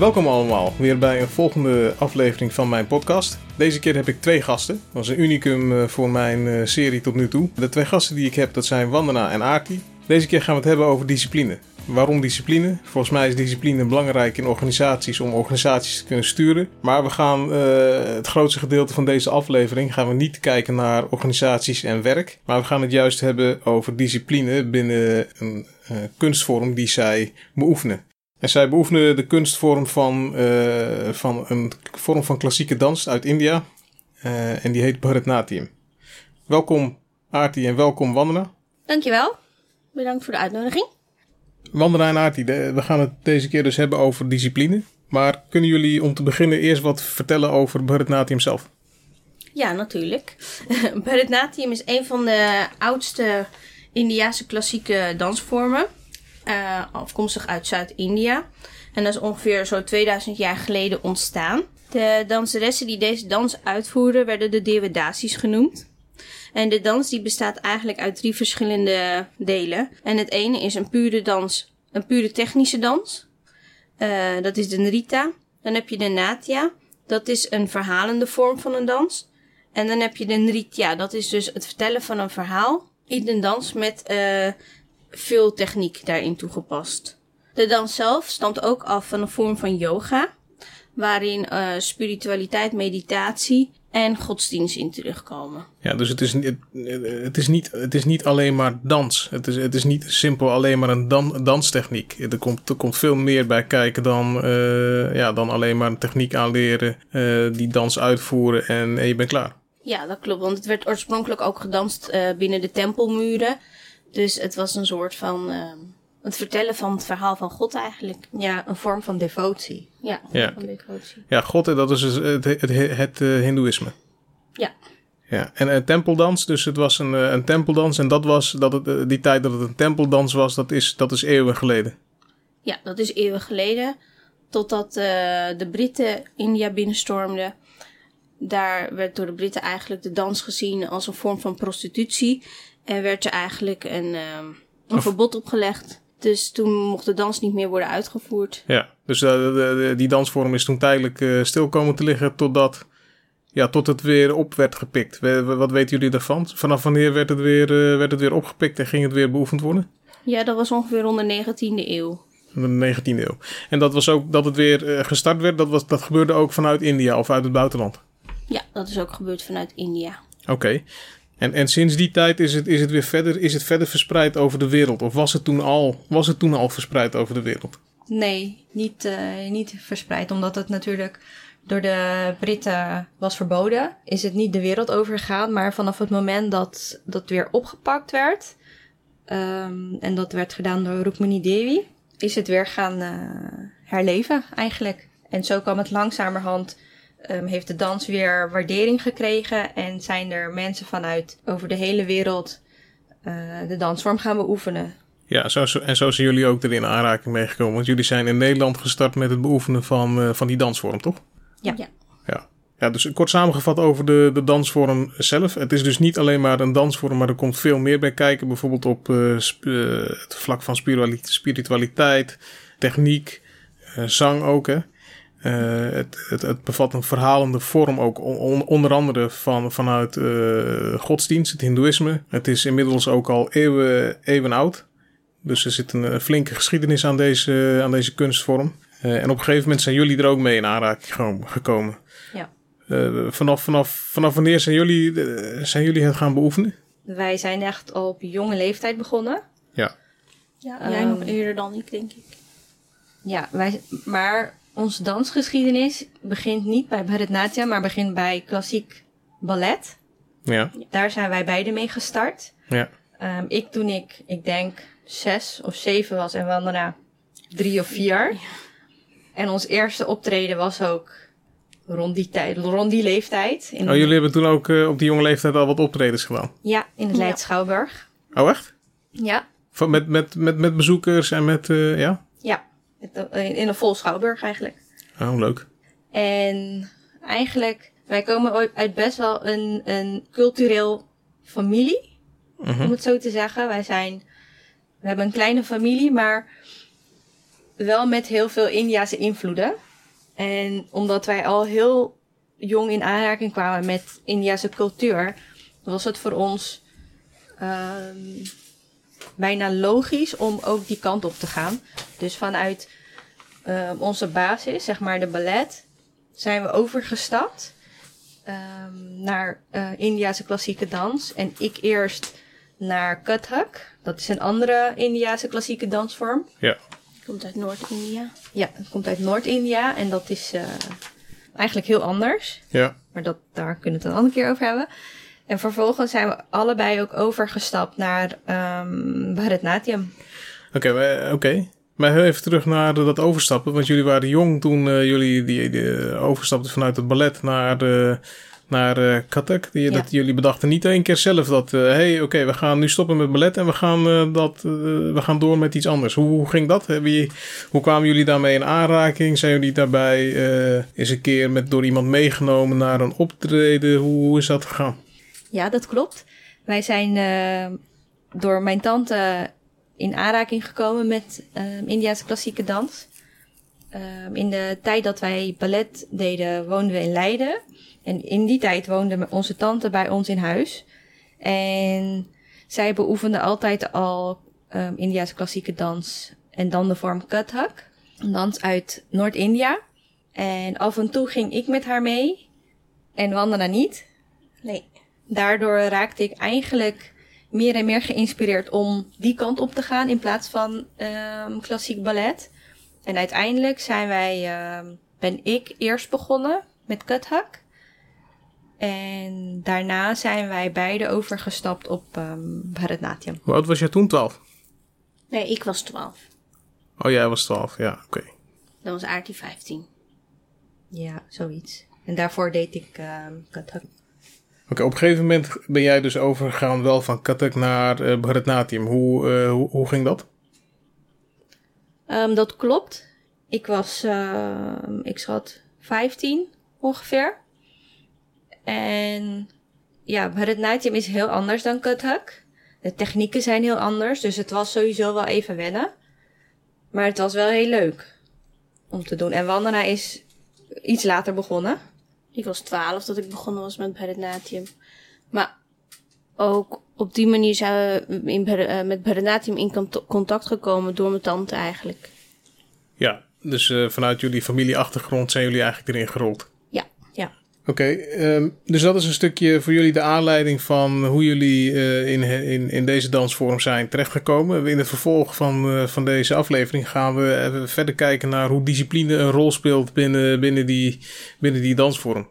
Welkom allemaal, weer bij een volgende aflevering van mijn podcast. Deze keer heb ik twee gasten. Dat is een unicum eh, voor mijn eh, serie tot nu toe. De twee gasten die ik heb, dat zijn Wandana en Aarti. Deze keer gaan we het hebben over discipline. Waarom discipline? Volgens mij is discipline belangrijk in organisaties om organisaties te kunnen sturen. Maar we gaan uh, het grootste gedeelte van deze aflevering gaan we niet kijken naar organisaties en werk. Maar we gaan het juist hebben over discipline binnen een kunstvorm die zij beoefenen. En zij beoefenen de kunstvorm van, uh, van een vorm van klassieke dans uit India. en die heet Bharatnatyam. Welkom Aarti en welkom Wandana. Dankjewel. Bedankt voor de uitnodiging. Wandana en Aarti, we gaan het deze keer dus hebben over discipline. Maar kunnen jullie om te beginnen eerst wat vertellen over Bharatnatyam zelf? Ja, natuurlijk. Bharatnatyam is een van de oudste Indiase klassieke dansvormen. Uh, afkomstig uit Zuid-India. En dat is ongeveer zo 2000 jaar geleden ontstaan. De danseressen die deze dans uitvoeren werden de Devadasis genoemd. En de dans die bestaat eigenlijk uit drie verschillende delen. En het ene is een pure dans, een pure technische dans. Uh, dat is de Nrita. Dan heb je de Natya. Dat is een verhalende vorm van een dans. En dan heb je de Nritya. Dat is dus het vertellen van een verhaal in een dans met uh, veel techniek daarin toegepast. De dans zelf stamt ook af van een vorm van yoga. Waarin uh, spiritualiteit, meditatie en godsdienst in terugkomen. Ja, dus het is, het, het, is, niet, het is niet alleen maar dans. Het is, het is niet simpel alleen maar een dan, danstechniek. Er komt, er komt veel meer bij kijken dan, uh, ja, dan alleen maar een techniek aanleren, uh, die dans uitvoeren en, en, je bent klaar. Ja, dat klopt. Want het werd oorspronkelijk ook gedanst uh, binnen de tempelmuren. Dus het was een soort van het vertellen van het verhaal van God eigenlijk. Ja, een vorm van devotie. Ja, een ja. van devotie. Ja, God, dat is het, het, het, het uh, Hindoeïsme. Ja. Ja, en een tempeldans, dus het was een, een tempeldans. En dat was, dat het, die tijd dat het een tempeldans was, dat is, dat is eeuwen geleden. Ja, dat is eeuwen geleden. Totdat uh, de Britten India binnenstormden. Daar werd door de Britten eigenlijk de dans gezien als een vorm van prostitutie. En werd er eigenlijk een, uh, een of... verbod opgelegd. Dus toen mocht de dans niet meer worden uitgevoerd. Ja, dus uh, de, de, die dansvorm is toen tijdelijk uh, stil komen te liggen totdat, ja, tot het weer op werd gepikt. We, wat weten jullie daarvan? Vanaf wanneer werd het, weer, uh, werd het weer opgepikt en ging het weer beoefend worden? Ja, dat was ongeveer rond de 19e eeuw. De 19e eeuw. En dat was ook dat het weer gestart werd, dat, was, dat gebeurde ook vanuit India of uit het buitenland? Ja, dat is ook gebeurd vanuit India. Oké. Okay. En, en sinds die tijd is het, is het weer verder, is het verder verspreid over de wereld? Of was het toen al, was het toen al verspreid over de wereld? Nee, niet, uh, niet verspreid. Omdat het natuurlijk door de Britten was verboden, is het niet de wereld overgegaan. Maar vanaf het moment dat dat weer opgepakt werd, um, en dat werd gedaan door Rukmini Devi, is het weer gaan uh, herleven eigenlijk. En zo kwam het langzamerhand um, heeft de dans weer waardering gekregen en zijn er mensen vanuit over de hele wereld uh, de dansvorm gaan beoefenen. Ja, zo, en zo zijn jullie ook er in aanraking meegekomen. Want jullie zijn in Nederland gestart met het beoefenen van, uh, van die dansvorm, toch? Ja. ja. ja. Ja, dus kort samengevat over de, de dansvorm zelf. Het is dus niet alleen maar een dansvorm, maar er komt veel meer bij kijken. Bijvoorbeeld op uh, uh, het vlak van spiritualiteit, techniek, uh, zang ook. Hè. Uh, het, het, het, bevat een verhalende vorm ook, on, onder andere van, vanuit uh, godsdienst, het hindoeïsme. Het is inmiddels ook al eeuwen, eeuwen oud. Dus er zit een, een flinke geschiedenis aan deze, aan deze kunstvorm. Uh, en op een gegeven moment zijn jullie er ook mee in aanraking gekomen. Ja. vanaf, vanaf, vanaf wanneer zijn jullie, zijn jullie het gaan beoefenen? Wij zijn echt al op jonge leeftijd begonnen. Ja. Ja, jij um, nog eerder dan ik, denk ik. Ja, wij, maar onze dansgeschiedenis begint niet bij Bharatnatyam, maar begint bij klassiek ballet. Ja. Daar zijn wij beide mee gestart. Ja. Um, ik toen ik, ik denk, zes of zeven was en Wandana drie of vier. Ja. En ons eerste optreden was ook rond die tijd, rond die leeftijd. In oh, jullie hebben toen ook uh, op die jonge leeftijd al wat optredens gedaan? Ja, in het Leid Schouwburg. Oh, echt? Ja. Van, met, met, met, met bezoekers en met, uh, ja? Ja. In een vol schouwburg eigenlijk. Oh, leuk. En eigenlijk, wij komen uit best wel een, een cultureel familie. Uh -huh. Om het zo te zeggen. Wij zijn, we hebben een kleine familie, maar wel met heel veel Indiase invloeden. En omdat wij al heel jong in aanraking kwamen met Indiase cultuur, was het voor ons ehm, bijna logisch om ook die kant op te gaan. Dus vanuit ehm, onze basis, zeg maar de ballet, zijn we overgestapt ehm, naar uh, Indiase klassieke dans. En ik eerst naar Kathak. Dat is een andere Indiase klassieke dansvorm. Ja. Komt uit Noord-India. Ja, het komt uit Noord-India en dat is uh, eigenlijk heel anders. Ja. Maar dat, daar kunnen we het een andere keer over hebben. En vervolgens zijn we allebei ook overgestapt naar um, Bharatnatyam. Oké, okay, oké. Okay. Maar heel even terug naar dat overstappen. Want jullie waren jong toen uh, jullie die, die, overstapten vanuit het ballet naar de naar uh. Die, ja. Dat jullie bedachten niet één keer zelf dat, hé, uh, hey, oké, okay, we gaan nu stoppen met ballet en we gaan, dat, we gaan door met iets anders. Hoe, hoe ging dat? Hoe kwamen jullie daarmee in aanraking? Zijn jullie daarbij eens een keer met, door iemand meegenomen naar een optreden? Hoe, hoe is dat gegaan? Ja, dat klopt. Wij zijn door mijn tante in aanraking gekomen met Indiaanse klassieke dans. in de tijd dat wij ballet deden, woonden we in Leiden. En in die tijd woonde onze tante bij ons in huis. En zij beoefende altijd al um, klassieke dans. En dan de vorm Kathak. Een dans uit Noord-India. En af en toe ging ik met haar mee. En Wandana niet. Nee. Daardoor raakte ik eigenlijk meer en meer geïnspireerd om die kant op te gaan in plaats van um, klassiek ballet. En uiteindelijk zijn wij, um, ben ik eerst begonnen met Kathak. En daarna zijn wij beide overgestapt op um, Bharatnatyam. Hoe oud was jij toen? 12? Nee, ik was 12. Oh, jij was 12, ja, oké. Okay. Dan was Aartie 15. Ja, zoiets. En daarvoor deed ik um, Kathak. Okay, op een gegeven moment ben jij dus overgegaan wel van Kathak naar uh. Hoe, hoe, ging dat? Um, dat klopt. Ik was, uh, ik schat, 15 ongeveer. En ja, Bharatnatyam is heel anders dan Kathak. De technieken zijn heel anders, dus het was sowieso wel even wennen. Maar het was wel heel leuk om te doen. En Wandana is iets later begonnen. Ik was 12 dat ik begonnen was met Bharatnatyam. Maar ook op die manier zijn we in, uh, met Bharatnatyam in contact gekomen door mijn tante eigenlijk. Ja, dus uh, vanuit jullie familieachtergrond zijn jullie eigenlijk erin gerold. Oké, um, dus dat is een stukje voor jullie de aanleiding van hoe jullie uh, in, in, in deze dansvorm zijn terechtgekomen. In het vervolg van, uh, van deze aflevering gaan we uh, verder kijken naar hoe discipline een rol speelt binnen, binnen, die, binnen die dansvorm.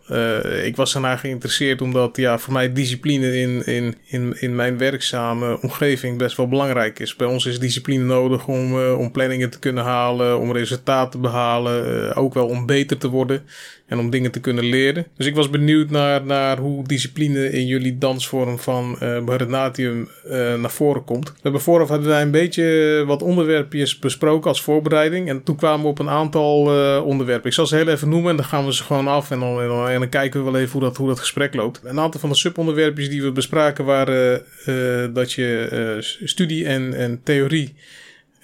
ik was daarna geïnteresseerd omdat ja, voor mij discipline in, in, in, in mijn werkzame omgeving best wel belangrijk is. Bij ons is discipline nodig om, om planningen te kunnen halen, om resultaten te behalen, ook wel om beter te worden en om dingen te kunnen leren. Dus ik was benieuwd naar, naar hoe discipline in jullie dansvorm van uh, Bharatanatyam uh, naar voren komt. We hebben vooraf hebben wij een beetje wat onderwerpjes besproken als voorbereiding. En toen kwamen we op een aantal uh, onderwerpen. Ik zal ze heel even noemen en dan gaan we ze gewoon af. En dan, en dan, en dan kijken we wel even hoe dat, hoe dat gesprek loopt. Een aantal van de subonderwerpjes die we bespraken waren dat je studie en, en theorie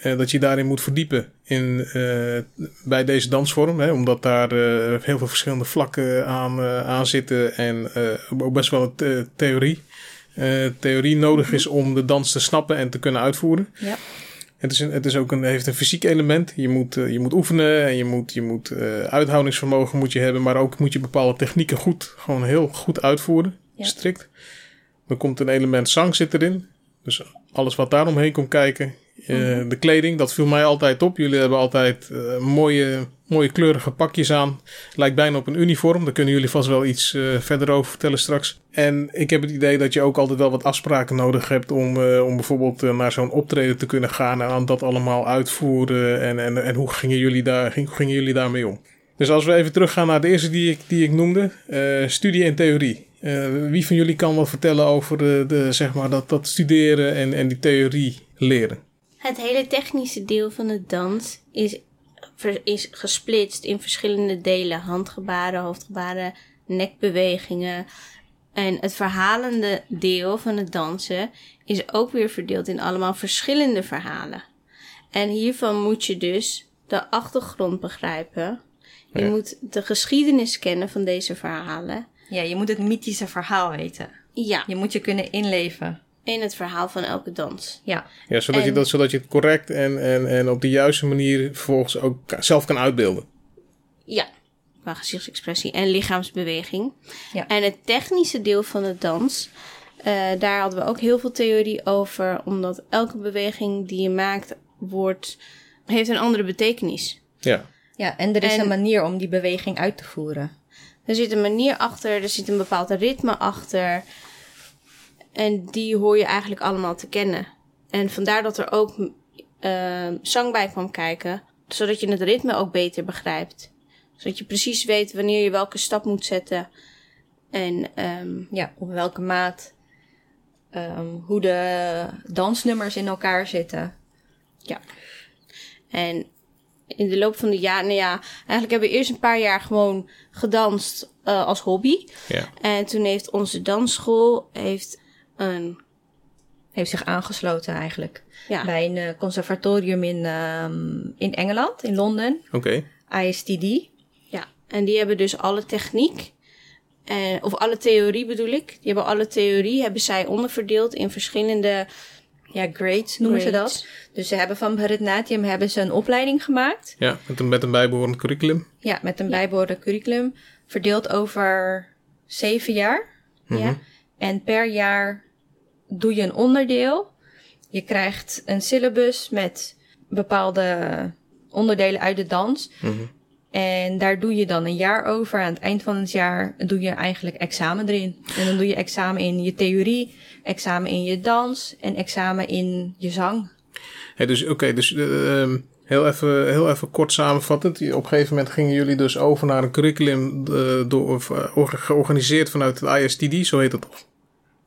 uh, dat je daarin moet verdiepen in, uh, bij deze dansvorm. Hè, omdat daar uh, heel veel verschillende vlakken aan, aan zitten en ook best wel een theorie. theorie nodig is om de dans te snappen en te kunnen uitvoeren. Ja. Het, is een, het is ook een, heeft een fysiek element. Je moet, je moet oefenen en je moet, je moet uithoudingsvermogen moet je hebben, maar ook moet je bepaalde technieken goed, gewoon heel goed uitvoeren. Ja. Strikt. Dan komt een element zang zit erin. Dus alles wat daaromheen komt kijken, uh, de kleding, dat viel mij altijd op. Jullie hebben altijd uh, mooie, mooie kleurige pakjes aan. Lijkt bijna op een uniform. Daar kunnen jullie vast wel iets uh, verder over vertellen straks. En ik heb het idee dat je ook altijd wel wat afspraken nodig hebt om, om bijvoorbeeld naar zo'n optreden te kunnen gaan en aan dat allemaal uitvoeren. En, en, en hoe, gingen jullie daar, hoe gingen jullie daarmee om? Dus als we even teruggaan naar de eerste die ik, die ik noemde, studie en theorie. wie van jullie kan wat vertellen over de, zeg maar dat, dat studeren en, en die theorie leren? Het hele technische deel van de dans is, is gesplitst in verschillende delen. Handgebaren, hoofdgebaren, nekbewegingen. En het verhalende deel van het dansen is ook weer verdeeld in allemaal verschillende verhalen. En hiervan moet je dus de achtergrond begrijpen. Je Ja. moet de geschiedenis kennen van deze verhalen. Ja, je moet het mythische verhaal weten. Ja, Je moet je kunnen inleven. In het verhaal van elke dans. Ja, Ja, zodat, je dat, zodat je het correct en, en, en op de juiste manier vervolgens ook zelf kan uitbeelden. Ja, qua gezichtsexpressie en lichaamsbeweging. Ja. En het technische deel van de dans, eh, daar hadden we ook heel veel theorie over, omdat elke beweging die je maakt wordt, heeft een andere betekenis. Ja, ja en er is En- een manier om die beweging uit te voeren. Er zit een manier achter, er zit een bepaald ritme achter. En die hoor je eigenlijk allemaal te kennen. En vandaar dat er ook eh, zang bij kwam kijken, zodat je het ritme ook beter begrijpt. Zodat je precies weet wanneer je welke stap moet zetten. En ehm, Ja, op welke maat. ehm, hoe de dansnummers in elkaar zitten. ja. En in de loop van de jaren, nou ja, eigenlijk hebben we eerst een paar jaar gewoon gedanst eh, als hobby. ja. En toen heeft onze dansschool heeft een Heeft zich aangesloten eigenlijk. ja, Bij een eh, conservatorium in, ehm, in Engeland, in Londen. Oké. ISTD. Ja, en die hebben dus alle techniek, eh, of alle theorie bedoel ik. Die hebben alle theorie, hebben zij onderverdeeld in verschillende Ja, grades noemen ze dat. Dus ze hebben van Bharatnatyam hebben ze een opleiding gemaakt. Ja, met een, met een bijbehorend curriculum. Ja, met een bijbehorend curriculum. Verdeeld over zeven jaar. Ja, En per jaar doe je een onderdeel. Je krijgt een syllabus met bepaalde onderdelen uit de dans. Mhm. En daar doe je dan een jaar over. Aan het eind van het jaar doe je eigenlijk examen erin. En dan doe je examen in je theorie, examen in je dans en examen in je zang. Hey, dus oké, dus eh, ehm, heel, even, heel even kort samenvattend. Op een gegeven moment gingen jullie dus over naar een curriculum eh, door, of, eh, orga- georganiseerd vanuit het ISTD, zo heet het toch?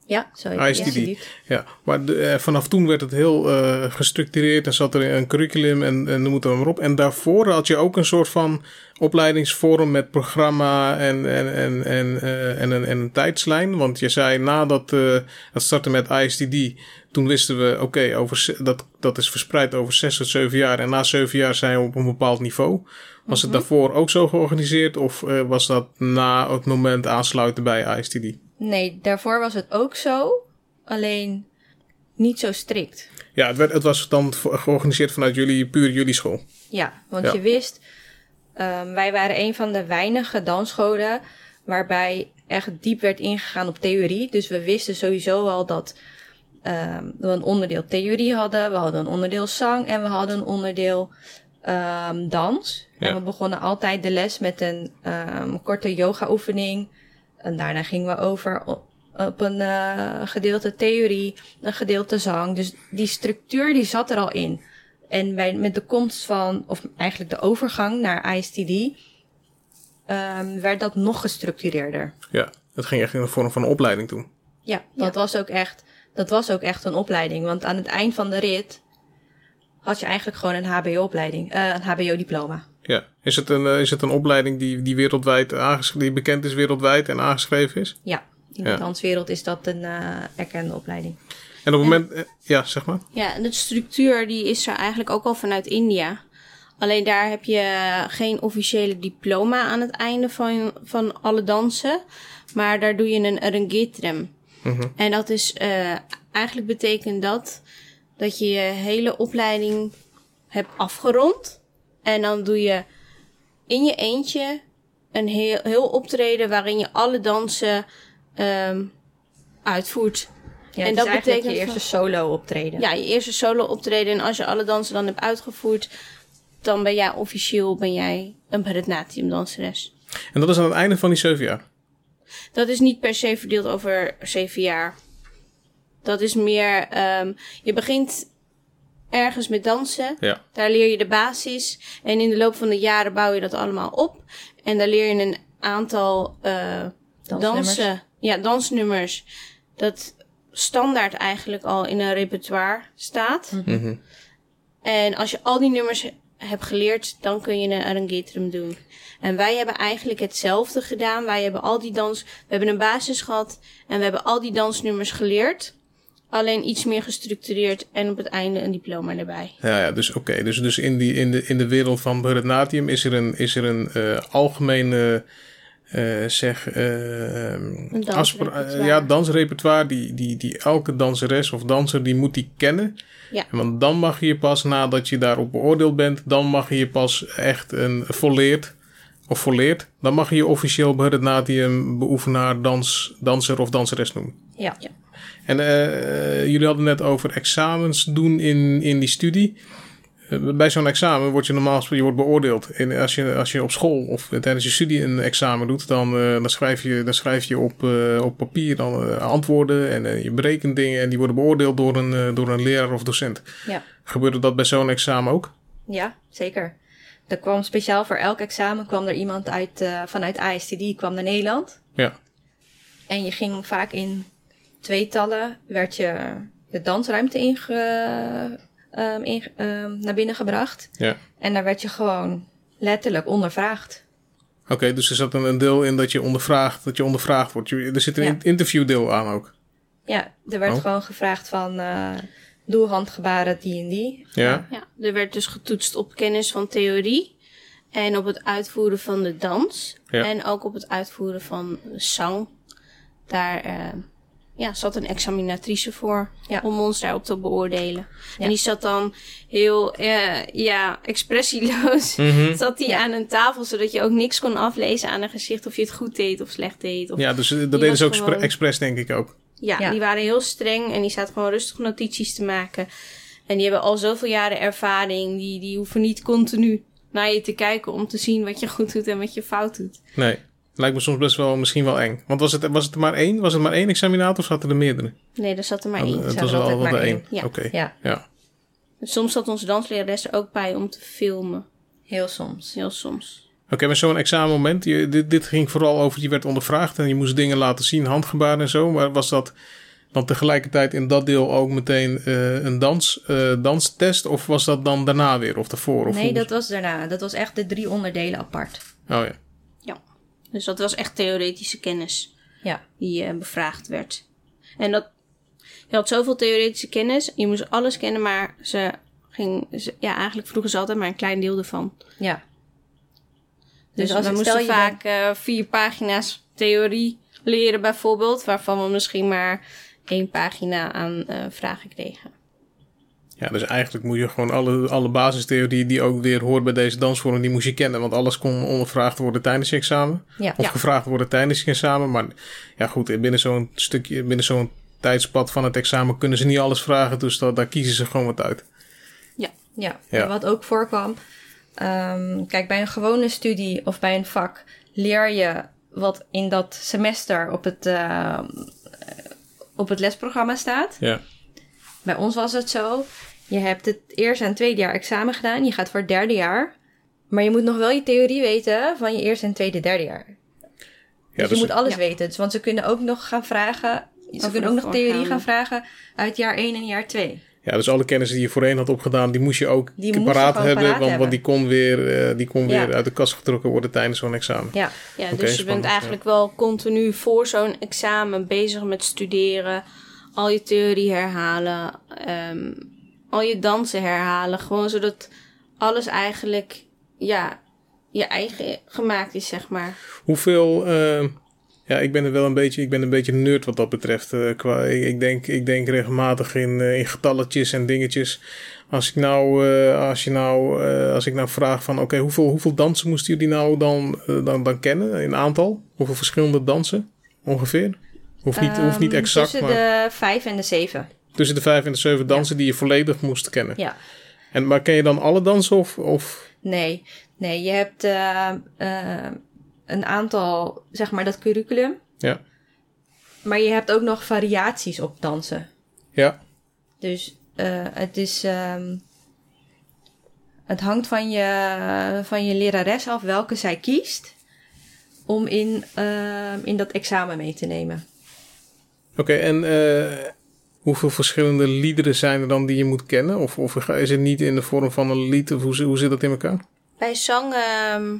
Ja, zo. ISTD. Ja. Ja, maar de, eh, vanaf toen werd het heel eh, gestructureerd en zat er een curriculum en, en noem het maar op. En daarvoor had je ook een soort van opleidingsvorm met programma en, en, en, en, eh, en, een, en een tijdslijn. Want je zei nadat eh, het startte met ISTD, toen wisten we, oké, over dat, dat is verspreid over zes tot zeven jaar. En na zeven jaar zijn we op een bepaald niveau. Was het daarvoor ook zo georganiseerd of was dat na het moment aansluiten bij ISTD? Nee, daarvoor was het ook zo. Alleen niet zo strikt. Ja, het, werd, het was dan georganiseerd vanuit jullie, puur jullie school. Ja, want Ja. je wist, ehm, wij waren een van de weinige dansscholen waarbij echt diep werd ingegaan op theorie. Dus we wisten sowieso al dat ehm, we een onderdeel theorie hadden, we hadden een onderdeel zang en we hadden een onderdeel ehm, dans. Ja. En we begonnen altijd de les met een korte yoga-oefening. En daarna gingen we over op, op een eh, gedeelte theorie, een gedeelte zang. Dus die structuur die zat er al in. En bij, met de komst van, of eigenlijk de overgang naar ISTD, ehm, werd dat nog gestructureerder. Ja, het ging echt in de vorm van een opleiding toen. Ja, dat, Was ook echt, dat was ook echt een opleiding. Want aan het eind van de rit had je eigenlijk gewoon een HBO-opleiding, eh, een HBO-diploma. Ja. Is het een, eh, is het een opleiding die, die wereldwijd aangeschreven, die bekend is wereldwijd en aangeschreven is? Ja, in Ja. de danswereld is dat een eh, erkende opleiding. En op het moment, eh, ja, zeg maar. Ja, en de structuur die is er eigenlijk ook al vanuit India. Alleen daar heb je geen officiële diploma aan het einde van, van alle dansen. Maar daar doe je een arangetram. En dat is eh, eigenlijk betekent dat dat je je hele opleiding hebt afgerond. En dan doe je in je eentje een heel, heel optreden waarin je alle dansen ehm, uitvoert. Ja, En dat betekent je eerste solo optreden. Ja, je eerste solo optreden. En als je alle dansen dan hebt uitgevoerd, dan ben jij officieel ben jij een Bharatnatyam danseres. En dat is aan het einde van die zeven jaar. Dat is niet per se verdeeld over zeven jaar. Dat is meer, ehm, je begint ergens met dansen. Ja. Daar leer je de basis. En in de loop van de jaren bouw je dat allemaal op. En daar leer je een aantal eh, Dansnummers. dansen. Ja, dansnummers. Dat standaard eigenlijk al in een repertoire staat. Mhm. En als je al die nummers he- hebt geleerd, dan kun je een arangetrum doen. En wij hebben eigenlijk hetzelfde gedaan. Wij hebben al die dans, we hebben een basis gehad en we hebben al die dansnummers geleerd. Alleen iets meer gestructureerd en op het einde een diploma erbij. Ja, ja dus oké. Dus, dus in, die, in, de, in de wereld van Bharatanatyam is er een, is er een eh, algemene, eh, zeg, Een afspra- dansrepertoire. ja, dansrepertoire die, die, die elke danseres of danser die moet die kennen. Ja. Want dan mag je pas, nadat je daarop beoordeeld bent, dan mag je pas echt een volleerd, of volleerd, dan mag je je officieel Bharatanatyam beoefenaar, dans, danser of danseres noemen. Ja. Ja. En eh, jullie hadden net over examens doen in, in die studie. Eh, bij zo'n examen word je normaal gesproken je wordt beoordeeld. En als je, als je op school of tijdens je studie een examen doet, dan, eh, dan, schrijf, je, dan schrijf je op, eh, op papier dan, eh, antwoorden en eh, je berekent dingen en die worden beoordeeld door een, eh, door een leraar of docent. Ja. Gebeurde dat bij zo'n examen ook? Ja, zeker. Er kwam speciaal voor elk examen kwam er iemand uit, eh, vanuit ASTD kwam naar Nederland. Ja. En je ging vaak in tweetallen, werd je de dansruimte inge, ehm, inge- ehm, naar binnen gebracht. Ja. En daar werd je gewoon letterlijk ondervraagd. Oké, dus er zat een, een deel in dat je ondervraagd, dat je ondervraagd wordt. Je- Er zit een Ja. in- interviewdeel aan ook. Ja, er werd Oh. gewoon gevraagd van eh doe handgebaren die en die. Ja. Ja, er werd dus getoetst op kennis van theorie en op het uitvoeren van de dans Ja. en ook op het uitvoeren van zang. Daar eh, ja, zat een examinatrice voor Ja. om ons daarop te beoordelen. Ja. En die zat dan heel eh, ja, expressieloos Mhm. zat Ja. aan een tafel zodat je ook niks kon aflezen aan een gezicht of je het goed deed of slecht deed. Of, Ja, dus eh, dat Die deden ze ook gewoon- expres, denk ik ook. ja, Ja. die waren heel streng en die zaten gewoon rustig notities te maken. En die hebben al zoveel jaren ervaring. Die, die hoeven niet continu naar je te kijken om te zien wat je goed doet en wat je fout doet. Nee. Lijkt me soms best wel misschien wel eng. Want was het, was het er maar één? Was het maar één examinator of zaten er meerdere? Nee, er zat er maar één. het zat was altijd maar één. één. Ja. Oké. Ja, Ja. Soms zat onze danslerares er ook bij om te filmen. heel soms. Heel soms. Oké, maar zo'n examenmoment, je, dit, dit ging vooral over, je werd ondervraagd en je moest dingen laten zien, handgebaren en zo. Maar was dat dan tegelijkertijd in dat deel ook meteen eh, een dans, eh, danstest? Of was dat dan daarna weer of daarvoor? Of Nee, dat was daarna. Dat was echt de drie onderdelen apart. Oh ja. Dus dat was echt theoretische kennis Ja, die eh, bevraagd werd. En dat, je had zoveel theoretische kennis. Je moest alles kennen, maar ze ging... Ze, ja, eigenlijk vroegen ze altijd maar een klein deel ervan. ja. Dus, als we moesten vaak eh, vier pagina's theorie leren bijvoorbeeld, waarvan we misschien maar één pagina aan eh, vragen kregen. Ja, dus eigenlijk moet je gewoon alle, alle basistheorie die ook weer hoort bij deze dansvorm, die moest je kennen. Want alles kon ondervraagd worden tijdens je examen. Ja. Of Ja. gevraagd worden tijdens je examen. Maar ja, goed, binnen zo'n stukje, binnen zo'n tijdspad van het examen kunnen ze niet alles vragen. Dus dat, daar kiezen ze gewoon wat uit. Ja. Ja. Wat ook voorkwam. ehm, kijk, bij een gewone studie of bij een vak leer je wat in dat semester op het, ehm, op het lesprogramma staat. Ja. Bij ons was het zo. Je hebt het eerste en tweede jaar examen gedaan. Je gaat voor het derde jaar. Maar je moet nog wel je theorie weten van je eerste en tweede derde jaar. Ja, dus, dus je moet alles ja. weten. Dus, want ze kunnen ook nog gaan vragen. Ze kunnen ook nog theorie gaan vragen uit jaar 1 en jaar 2. ja, dus alle kennis die je voorheen had opgedaan, die moest je ook Die je paraat gewoon hebben. paraat want, hebben. want die kon weer, eh, die kon Ja. weer uit de kast getrokken worden tijdens zo'n examen. Ja, Ja, dus je spannend, bent eigenlijk wel continu voor zo'n examen bezig met studeren, al je theorie herhalen, ehm, al je dansen herhalen. Gewoon zodat alles eigenlijk, ja, je eigen gemaakt is, zeg maar. Hoeveel. eh, ja, ik ben er wel een beetje. Ik ben een beetje nerd wat dat betreft. eh, qua, ik, ik denk, ik denk regelmatig in, eh, in getalletjes en dingetjes. Als ik nou, als je nou, als ik nou vraag van, oké, hoeveel, hoeveel dansen moesten jullie nou dan, dan, dan kennen in aantal? Hoeveel verschillende dansen ongeveer? Hoeft niet, hoeft niet Ehm, exact, Tussen maar de 5 en de 7. Tussen de vijf en de zeven dansen die je volledig moest kennen. Ja. En, maar ken je dan alle dansen of, of Nee, nee, je hebt eh, eh, een aantal, zeg maar, dat curriculum. ja? Maar je hebt ook nog variaties op dansen. Ja, Dus eh, het is. ehm, het hangt van je, van je lerares af welke zij kiest. Om in, ehm, in dat examen mee te nemen. Oké, en hoeveel verschillende liederen zijn er dan die je moet kennen? Of, of is het niet in de vorm van een lied? Of hoe, hoe zit dat in elkaar? Bij zang, ehm,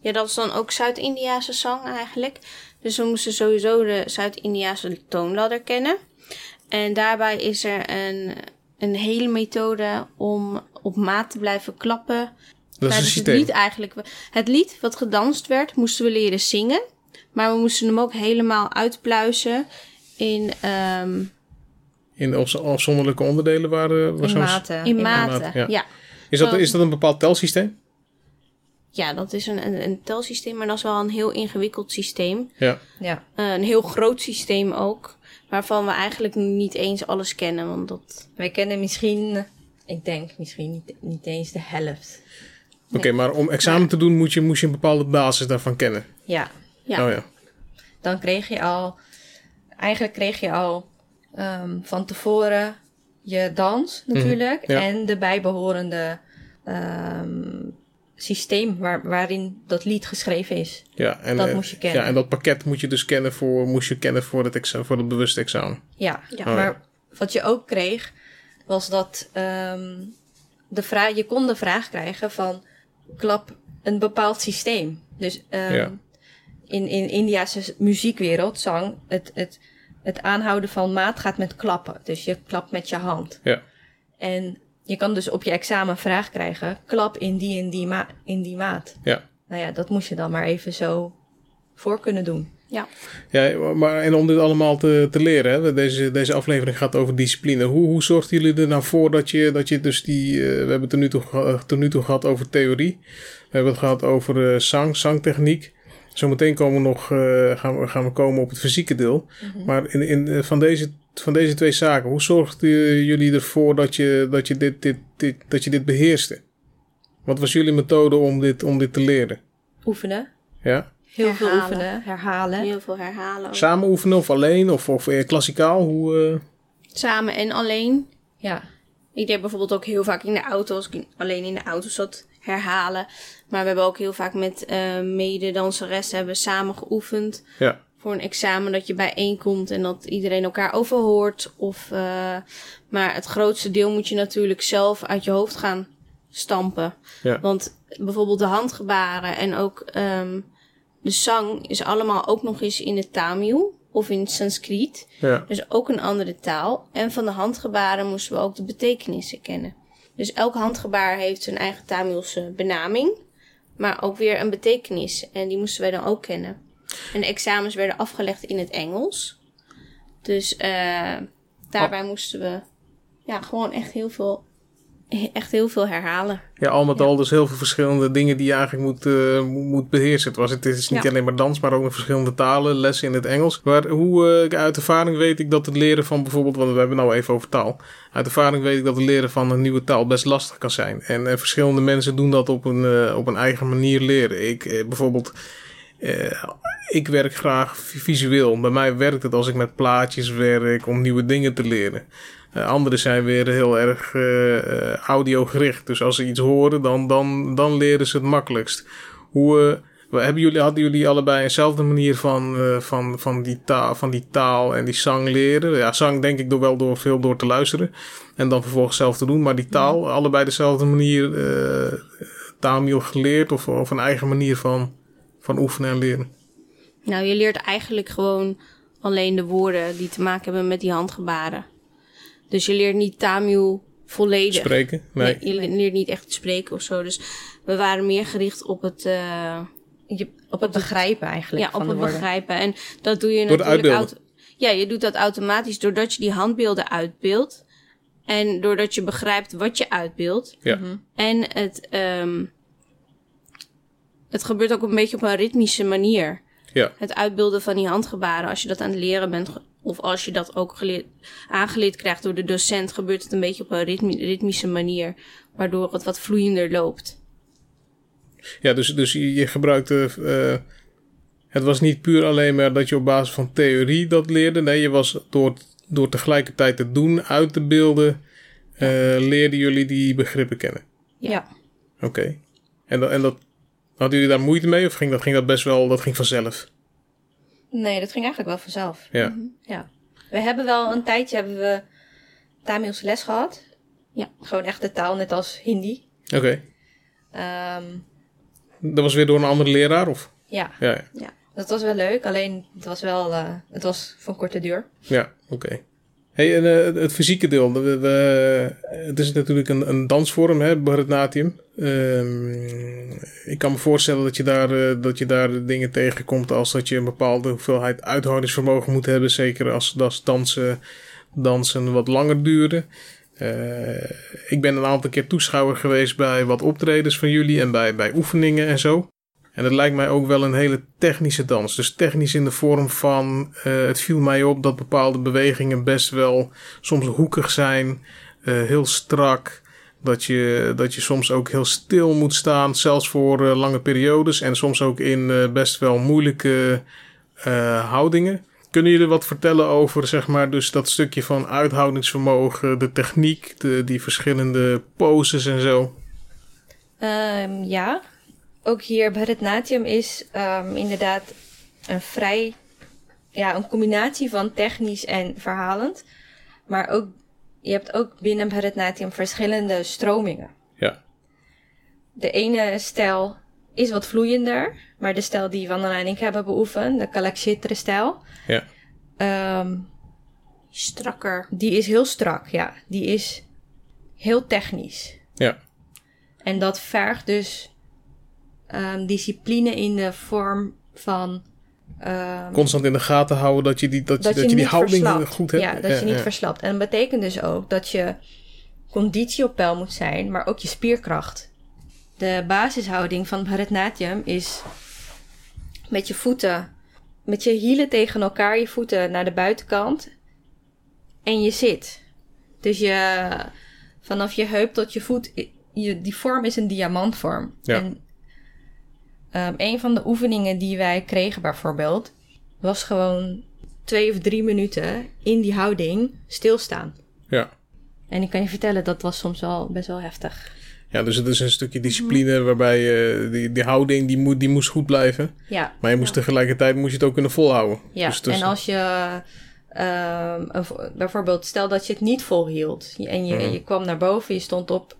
ja, dat is dan ook Zuid-Indiase zang eigenlijk. Dus we moesten sowieso de Zuid-Indiase toonladder kennen. En daarbij is er een, een hele methode om op maat te blijven klappen. Dat is een tijdens systeem. Het lied eigenlijk. Het lied wat gedanst werd, moesten we leren zingen. Maar we moesten hem ook helemaal uitpluizen in, ehm, In afz- afzonderlijke onderdelen waren was In maten. in maten. maten, ja. ja. Is dat, is dat een bepaald telsysteem? Ja, dat is een, een, een telsysteem, maar dat is wel een heel ingewikkeld systeem. Ja. Ja. Eh, een heel groot systeem ook, waarvan we eigenlijk niet eens alles kennen. Want dat, Wij kennen misschien, ik denk misschien niet, niet eens de helft. Oké, maar om examen te doen moet je, moest je een bepaalde basis daarvan kennen. Ja, ja. Oh ja. dan kreeg je al, eigenlijk kreeg je al ehm, van tevoren je dans natuurlijk. Mhm, ja. En de bijbehorende ehm, systeem waar, waarin dat lied geschreven is. Ja, en, Dat eh, moest je kennen. Ja, en dat pakket moet je dus kennen voor, moest je kennen voor het, exa- voor het bewuste examen. Ja, Ja. Oh, maar wat je ook kreeg, was dat ehm, de vraag, je kon de vraag krijgen van klap een bepaald systeem. Dus ehm, Ja. in, in Indiase muziekwereld, zang, het, het, het aanhouden van maat gaat met klappen. Dus je klapt met je hand. Ja. En je kan dus op je examen een vraag krijgen, klap in die en die, ma in die maat. Ja. Nou ja, dat moest je dan maar even zo voor kunnen doen. ja. Ja, maar en om dit allemaal te, te leren, hè, deze, deze aflevering gaat over discipline. Hoe, hoe zorgden jullie er nou voor dat je, dat je dus die, eh, we hebben het tot nu, toe, tot nu toe gehad over theorie. We hebben het gehad over eh, zang, zangtechniek. Zometeen komen we nog, eh, gaan, we, gaan we komen op het fysieke deel. Maar in, in, eh, van, deze, van deze twee zaken, hoe zorgden jullie ervoor dat je, dat je, dit, dit, dit, dat je dit beheerste? Wat was jullie methode om dit, om dit te leren? Oefenen. Ja? Heel veel oefenen, herhalen. Heel veel herhalen. ook. Samen oefenen of alleen of, of eh, klassikaal? Hoe, eh, Samen en alleen. Ja. Ik deed bijvoorbeeld ook heel vaak in de auto, als ik alleen in de auto zat, herhalen. Maar we hebben ook heel vaak met eh mededanseressen hebben samen geoefend. ja. Voor een examen dat je bijeenkomt en dat iedereen elkaar overhoort. Of, eh, maar het grootste deel moet je natuurlijk zelf uit je hoofd gaan stampen. Ja. Want bijvoorbeeld de handgebaren en ook ehm, de zang is allemaal ook nog eens in het Tamil of in het Sanskriet. Ja. Dus ook een andere taal. En van de handgebaren moesten we ook de betekenissen kennen. Dus elk handgebaar heeft zijn eigen Tamilse benaming. Maar ook weer een betekenis. En die moesten wij dan ook kennen. En de examens werden afgelegd in het Engels. Dus eh, daarbij moesten we ja, gewoon echt heel veel, echt heel veel herhalen. Ja, al met al dus heel veel verschillende dingen die je eigenlijk moet, eh, moet- beheersen. Het, was, het is niet Ja. alleen maar dans, maar ook nog verschillende talen, lessen in het Engels. Maar hoe, eh, uit ervaring weet ik dat het leren van bijvoorbeeld, want we hebben het nou even over taal. Uit ervaring weet ik dat het leren van een nieuwe taal best lastig kan zijn. En eh, verschillende mensen doen dat op een, eh, op een eigen manier leren. Ik eh, bijvoorbeeld, eh, ik werk graag vi- visueel. Bij mij werkt het als ik met plaatjes werk om nieuwe dingen te leren. Eh, anderen zijn weer heel erg eh, audiogericht. Dus als ze iets horen, dan, dan, dan leren ze het makkelijkst. Hoe, eh, hebben jullie, hadden jullie allebei eenzelfde manier van, van, van, die taal, van die taal en die zang leren? Ja, zang denk ik door wel door veel door te luisteren. En dan vervolgens zelf te doen. Maar die taal, allebei dezelfde manier Tamil geleerd of, of een eigen manier van, van oefenen en leren? Nou, je leert eigenlijk gewoon alleen de woorden die te maken hebben met die handgebaren. Dus je leert niet Tamil volledig. Spreken? Nee. Nee, je leert niet echt spreken of zo. Dus we waren meer gericht op het, eh, Je, op het begrijpen eigenlijk ja, van op de het woorden. begrijpen. En dat doe je Door natuurlijk... ja, je doet dat automatisch doordat je die handbeelden uitbeeldt. En doordat je begrijpt wat je uitbeeldt. Ja. En het, ehm, het gebeurt ook een beetje op een ritmische manier. Ja. Het uitbeelden van die handgebaren, als je dat aan het leren bent, of als je dat ook geleerd, aangeleerd krijgt door de docent, gebeurt het een beetje op een ritmi- ritmische manier, waardoor het wat vloeiender loopt. Ja, dus, dus je, gebruikte. eh, het was niet puur alleen maar dat je op basis van theorie dat leerde. Nee, je was door, door tegelijkertijd te doen, uit te beelden, eh, leerden jullie die begrippen kennen. Ja. Oké. En, dat- en dat. Hadden jullie daar moeite mee of ging dat, ging dat best wel, dat ging vanzelf? Nee, dat ging eigenlijk wel vanzelf. Ja. Ja. We hebben wel een tijdje hebben we Tamilse les gehad. Ja. Gewoon echt de taal, net als Hindi. Oké. Ehm, Dat was weer door een andere leraar of? ja, Ja, ja. dat was wel leuk. Alleen het was wel, eh, het was van korte duur. Ja, oké. Hey, en, eh, het fysieke deel. Het is natuurlijk een, een dansvorm, hè. Ehm, ik kan me voorstellen dat je, daar, eh, dat je daar dingen tegenkomt als dat je een bepaalde hoeveelheid uithoudingsvermogen moet hebben. Zeker als, als dansen, dansen wat langer duren. Eh, ik ben een aantal keer toeschouwer geweest bij wat optredens van jullie en bij, bij oefeningen en zo. En het lijkt mij ook wel een hele technische dans. Dus technisch in de vorm van. eh, het viel mij op dat bepaalde bewegingen best wel soms hoekig zijn, eh, heel strak. Dat je, dat je soms ook heel stil moet staan, zelfs voor eh, lange periodes. En soms ook in best wel moeilijke houdingen. Kunnen jullie wat vertellen over zeg maar, dus dat stukje van uithoudingsvermogen, de techniek, de, die verschillende poses en zo? Ehm, ja, ook hier Bharatanatyam is ehm, inderdaad een vrij, ja, een combinatie van technisch en verhalend. Maar ook, je hebt ook binnen Bharatanatyam verschillende stromingen. Ja. De ene stijl is wat vloeiender, maar de stijl die Wandana en ik hebben beoefend, de Kalakshetra stijl, Ja. ehm, Strakker. die is heel strak, ja. Die is heel technisch. Ja. En dat vergt dus ehm, discipline in de vorm van. ehm, Constant in de gaten houden dat je die, dat, dat je, je, dat je die houding verslapt. goed hebt. Ja, dat je niet verslapt. En dat betekent dus ook dat je conditie op peil moet zijn, maar ook je spierkracht. De basishouding van Bharatanatyam is met je voeten, met je hielen tegen elkaar, je voeten naar de buitenkant en je zit. Dus je, vanaf je heup tot je voet, je, die vorm is een diamantvorm. Ja. En ehm, een van de oefeningen die wij kregen bijvoorbeeld, was gewoon twee of drie minuten in die houding stilstaan. Ja. En ik kan je vertellen, dat was soms wel best wel heftig. ja, dus het is een stukje discipline waarbij je die, die houding die, moet, die moest goed blijven. Ja, Maar je moest tegelijkertijd moest je het ook kunnen volhouden. ja. Dus, en als je ehm, bijvoorbeeld, stel dat je het niet volhield en je, Mhm. je kwam naar boven, je stond op.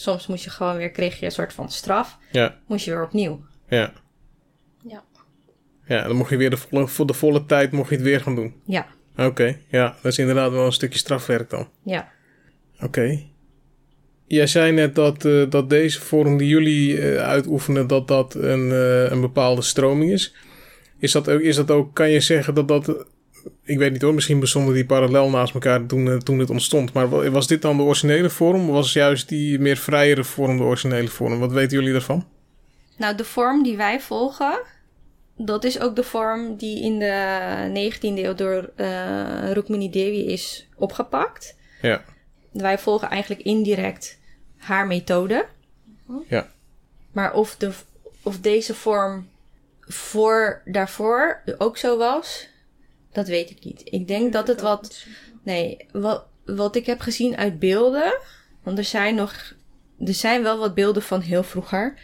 Soms moest je gewoon weer, kreeg je een soort van straf, ja, moest je weer opnieuw. ja. Ja. Ja, dan mocht je weer de volle, voor de volle tijd mocht je het weer gaan doen. Ja, Oké, ja, dat is inderdaad wel een stukje strafwerk dan. ja. Oké. Jij zei net dat, eh, dat deze vorm die jullie eh, uitoefenen, dat dat een, eh, een bepaalde stroming is. Is dat, ook, is dat ook, kan je zeggen dat dat, ik weet niet hoor, misschien bestonden die parallel naast elkaar toen, eh, toen het ontstond. Maar wa- was dit dan de originele vorm of was juist die meer vrijere vorm de originele vorm? Wat weten jullie daarvan? Nou, de vorm die wij volgen, dat is ook de vorm die in de 19e eeuw door eh Rukmini Devi is opgepakt. Ja, Wij volgen eigenlijk indirect haar methode. ja, Maar of, de, of deze vorm voor daarvoor ook zo was, dat weet ik niet. Ik denk dat het wat. Nee, wat, wat ik heb gezien uit beelden. Want er zijn nog. Er zijn wel wat beelden van heel vroeger.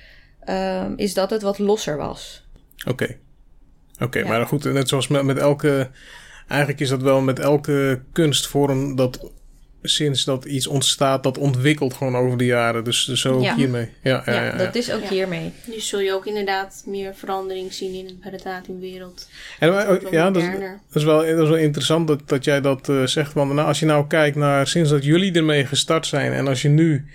ehm, is dat het wat losser was. oké. Oké, Ja. maar goed, net zoals met, met elke, eigenlijk is dat wel met elke kunstvorm dat sinds dat iets ontstaat, dat ontwikkelt gewoon over de jaren. Dus, dus zo ook Ja. hiermee. Ja, ja, Ja, ja, ja. dat is ook Ja. hiermee. Nu zul je ook inderdaad meer verandering zien in het Bharatanatyam-wereld. En, Wat ja, dat is, dat, wel, dat is wel interessant dat, dat jij dat eh, zegt. Want nou, als je nou kijkt naar sinds dat jullie ermee gestart zijn. En als je nu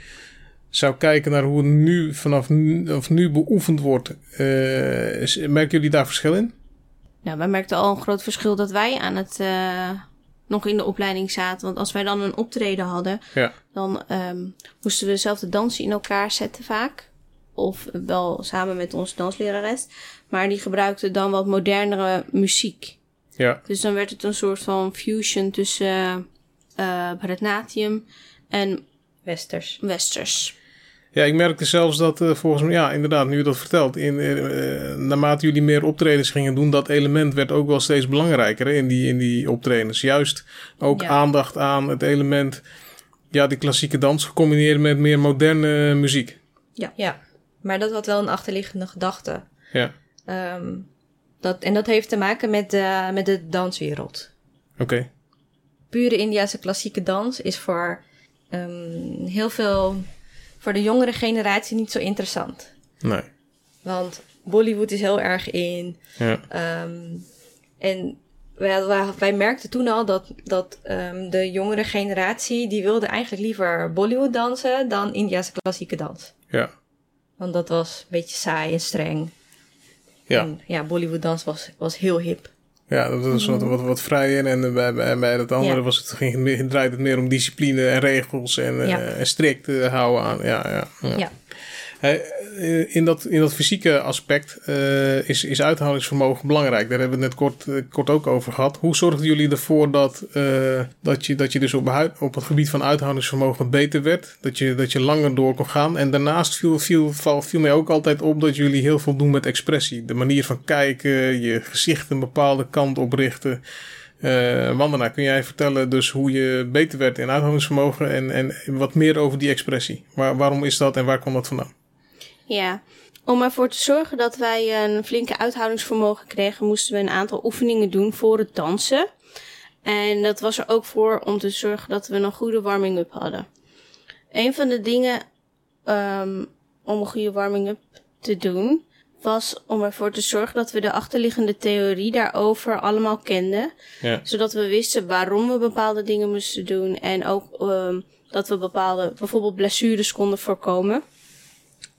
zou kijken naar hoe het nu vanaf nu, of nu beoefend wordt. eh, is- merken jullie daar verschil in? Nou, wij merkten al een groot verschil dat wij aan het eh, nog in de opleiding zaten. Want als wij dan een optreden hadden, Ja, dan ehm, moesten we dezelfde dansen in elkaar zetten vaak. Of wel samen met onze danslerares. Maar die gebruikte dan wat modernere muziek. ja, Dus dan werd het een soort van fusion tussen eh Bharatanatyam en Westers. Westers. Ja, ik merkte zelfs dat eh, volgens mij, ja, inderdaad, nu je dat vertelt. In, eh, eh, naarmate jullie meer optredens gingen doen, dat element werd ook wel steeds belangrijker hè, in, die, in die optredens. Juist ook Ja. aandacht aan het element, ja, die klassieke dans gecombineerd met meer moderne muziek. Ja, maar dat had wel een achterliggende gedachte. Ja, Ehm, dat, en dat heeft te maken met de, met de danswereld. oké. Pure Indiase klassieke dans is voor ehm, heel veel, voor de jongere generatie niet zo interessant. Nee. Want Bollywood is heel erg in. Ja, ehm, en wij, wij, merkten toen al dat, dat ehm, de jongere generatie... die wilde eigenlijk liever Bollywood dansen dan Indiase klassieke dans. Ja. Want dat was een beetje saai en streng. Ja. En ja, Bollywood dans was, was heel hip. Ja, dat was wat, wat, wat vrijer. En bij, bij, bij dat andere Ja. was het, ging, draaide het meer om discipline en regels en, eh, Ja. en strikt eh, houden aan. Ja, ja, ja. Eh, in, dat, in dat fysieke aspect eh, is, is uithoudingsvermogen belangrijk. Daar hebben we het net kort, eh, kort ook over gehad. Hoe zorgden jullie ervoor dat, dat, je, dat je dus op, op het gebied van uithoudingsvermogen beter werd? Dat je, dat je langer door kon gaan? En daarnaast viel, viel, mij ook altijd op dat jullie heel veel doen met expressie. De manier van kijken, je gezicht een bepaalde kant oprichten. Wandana, kun jij vertellen dus hoe je beter werd in uithoudingsvermogen en, en wat meer over die expressie? Waar, waarom is dat en waar komt dat vandaan? Ja, om ervoor te zorgen dat wij een flinke uithoudingsvermogen kregen, moesten we een aantal oefeningen doen voor het dansen. En dat was er ook voor om te zorgen dat we een goede warming-up hadden. Een van de dingen ehm, om een goede warming-up te doen, was om ervoor te zorgen dat we de achterliggende theorie daarover allemaal kenden. Ja. Zodat we wisten waarom we bepaalde dingen moesten doen. En ook ehm, dat we bepaalde, bijvoorbeeld blessures konden voorkomen.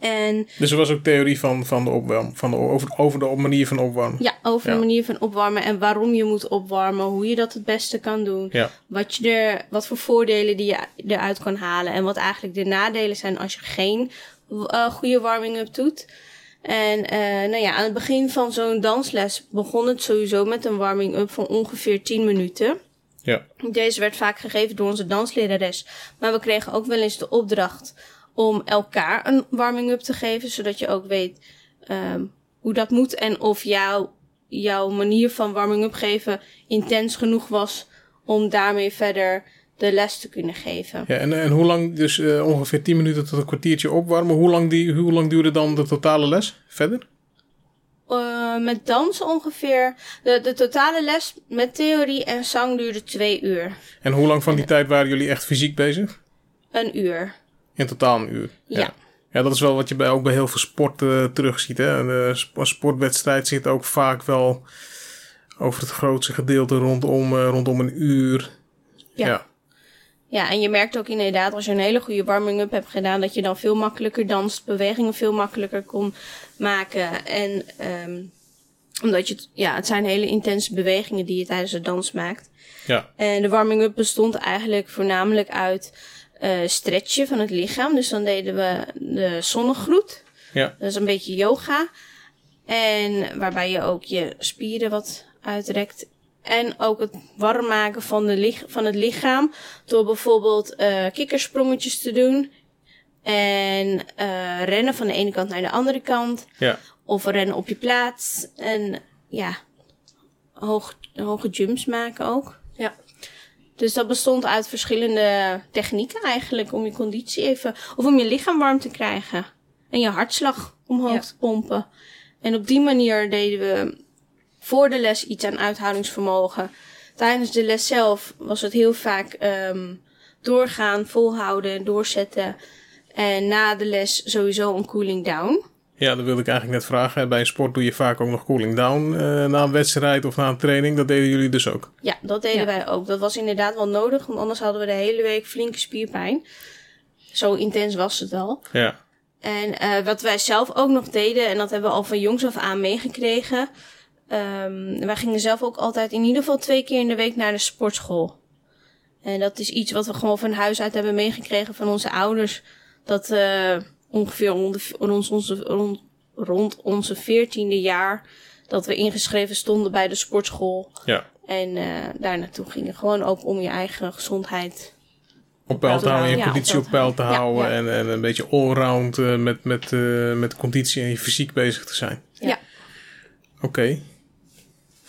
En Dus er was ook theorie van, van de opwarm, van de, over, over de manier van opwarmen. Ja, over Ja. de manier van opwarmen en waarom je moet opwarmen, hoe je dat het beste kan doen. Ja. Wat, je er, wat voor voordelen die je eruit kan halen en wat eigenlijk de nadelen zijn als je geen eh, goede warming-up doet. En eh, nou ja, aan het begin van zo'n dansles begon het sowieso met een warming-up van ongeveer 10 minuten. Ja. Deze werd vaak gegeven door onze danslerares. Maar we kregen ook wel eens de opdracht om elkaar een warming-up te geven. Zodat je ook weet ehm, hoe dat moet. En of jouw, jouw manier van warming-up geven intens genoeg was om daarmee verder de les te kunnen geven. ja en, en hoe lang, dus eh, ongeveer 10 minuten tot een kwartiertje opwarmen. Hoe lang, die, hoe lang duurde dan de totale les verder? Eh, met dansen ongeveer. De, de totale les met theorie en zang duurde twee uur. En hoe lang van die tijd waren jullie echt fysiek bezig? Een uur. In totaal een uur. Ja. Ja, dat is wel wat je bij, ook bij heel veel sport eh terugziet. Hè? Een eh, sp- sportwedstrijd zit ook vaak wel over het grootste gedeelte rondom, eh, rondom een uur. Ja. ja. Ja, en je merkt ook inderdaad als je een hele goede warming-up hebt gedaan, dat je dan veel makkelijker danst, bewegingen veel makkelijker kon maken. En ehm, omdat je, het- ja, het zijn hele intense bewegingen die je tijdens de dans maakt. Ja. En de warming-up bestond eigenlijk voornamelijk uit eh stretchen van het lichaam. Dus dan deden we de zonnegroet. Ja. Dat is een beetje yoga. En waarbij je ook je spieren wat uitrekt. En ook het warm maken van, de lich- van het lichaam. Door bijvoorbeeld eh kikkersprongetjes te doen. En eh, rennen van de ene kant naar de andere kant. Ja. Of rennen op je plaats. En ja, hoog, hoge jumps maken ook. Dus dat bestond uit verschillende technieken eigenlijk. Om je conditie even... Of om je lichaam warm te krijgen. En je hartslag omhoog Ja. te pompen. En op die manier deden we voor de les iets aan uithoudingsvermogen. Tijdens de les zelf was het heel vaak ehm, doorgaan, volhouden en doorzetten. En na de les sowieso een cooling down. Ja, dat wilde ik eigenlijk net vragen. Bij een sport doe je vaak ook nog cooling down eh, na een wedstrijd of na een training. Dat deden jullie dus ook. Ja, dat deden Ja. wij ook. Dat was inderdaad wel nodig, want anders hadden we de hele week flinke spierpijn. Zo intens was het al. Ja. En eh, wat wij zelf ook nog deden, en dat hebben we al van jongs af aan meegekregen. ehm, wij gingen zelf ook altijd in ieder geval twee keer in de week naar de sportschool. En dat is iets wat we gewoon van huis uit hebben meegekregen van onze ouders. Dat eh, ongeveer rond, rond, onze, rond, rond onze veertiende jaar dat we ingeschreven stonden bij de sportschool. Ja. En eh, daar naartoe gingen. Gewoon ook om je eigen gezondheid. Op peil te houden, je Ja, conditie op peil te houden. ja. En, en een beetje allround eh, met, met, eh, met conditie en je fysiek bezig te zijn. Ja. Oké.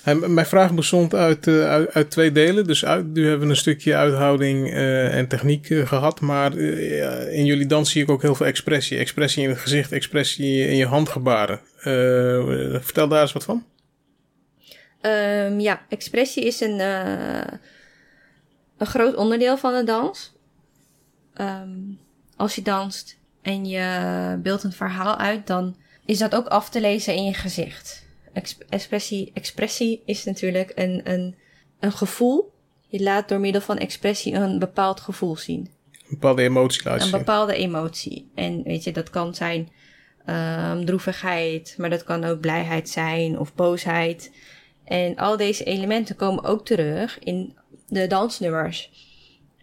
Mijn vraag bestond uit, eh, uit, uit twee delen. Dus uit, nu hebben we een stukje uithouding eh, en techniek eh, gehad. Maar in jullie dans zie ik ook heel veel expressie. Expressie in het gezicht, expressie in je handgebaren. Vertel daar eens wat van. Ehm, ja, expressie is een, een groot onderdeel van de dans. Ehm, als je danst en je beeldt een verhaal uit, dan is dat ook af te lezen in je gezicht. Ex- expressie, expressie is natuurlijk een, een een gevoel. Je laat door middel van expressie een bepaald gevoel zien. Een bepaalde emotie laten Een bepaalde emotie. En weet je, dat kan zijn ehm, droevigheid, maar dat kan ook blijheid zijn of boosheid. En al deze elementen komen ook terug in de dansnummers.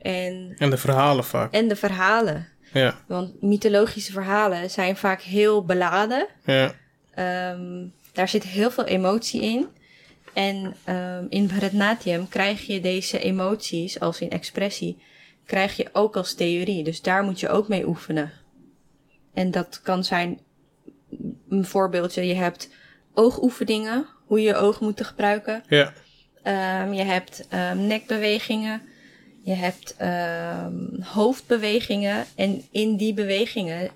En, En de verhalen vaak. en de verhalen. Ja, Want mythologische verhalen zijn vaak heel beladen. ja, Ehm, daar zit heel veel emotie in. En ehm, in Bharatnatyam krijg je deze emoties, als in expressie, krijg je ook als theorie. Dus daar moet je ook mee oefenen. En dat kan zijn, een voorbeeldje, je hebt oogoefeningen, hoe je je ogen moet gebruiken. ja. Ehm, je hebt ehm, nekbewegingen. Je hebt hoofdbewegingen. En in die bewegingen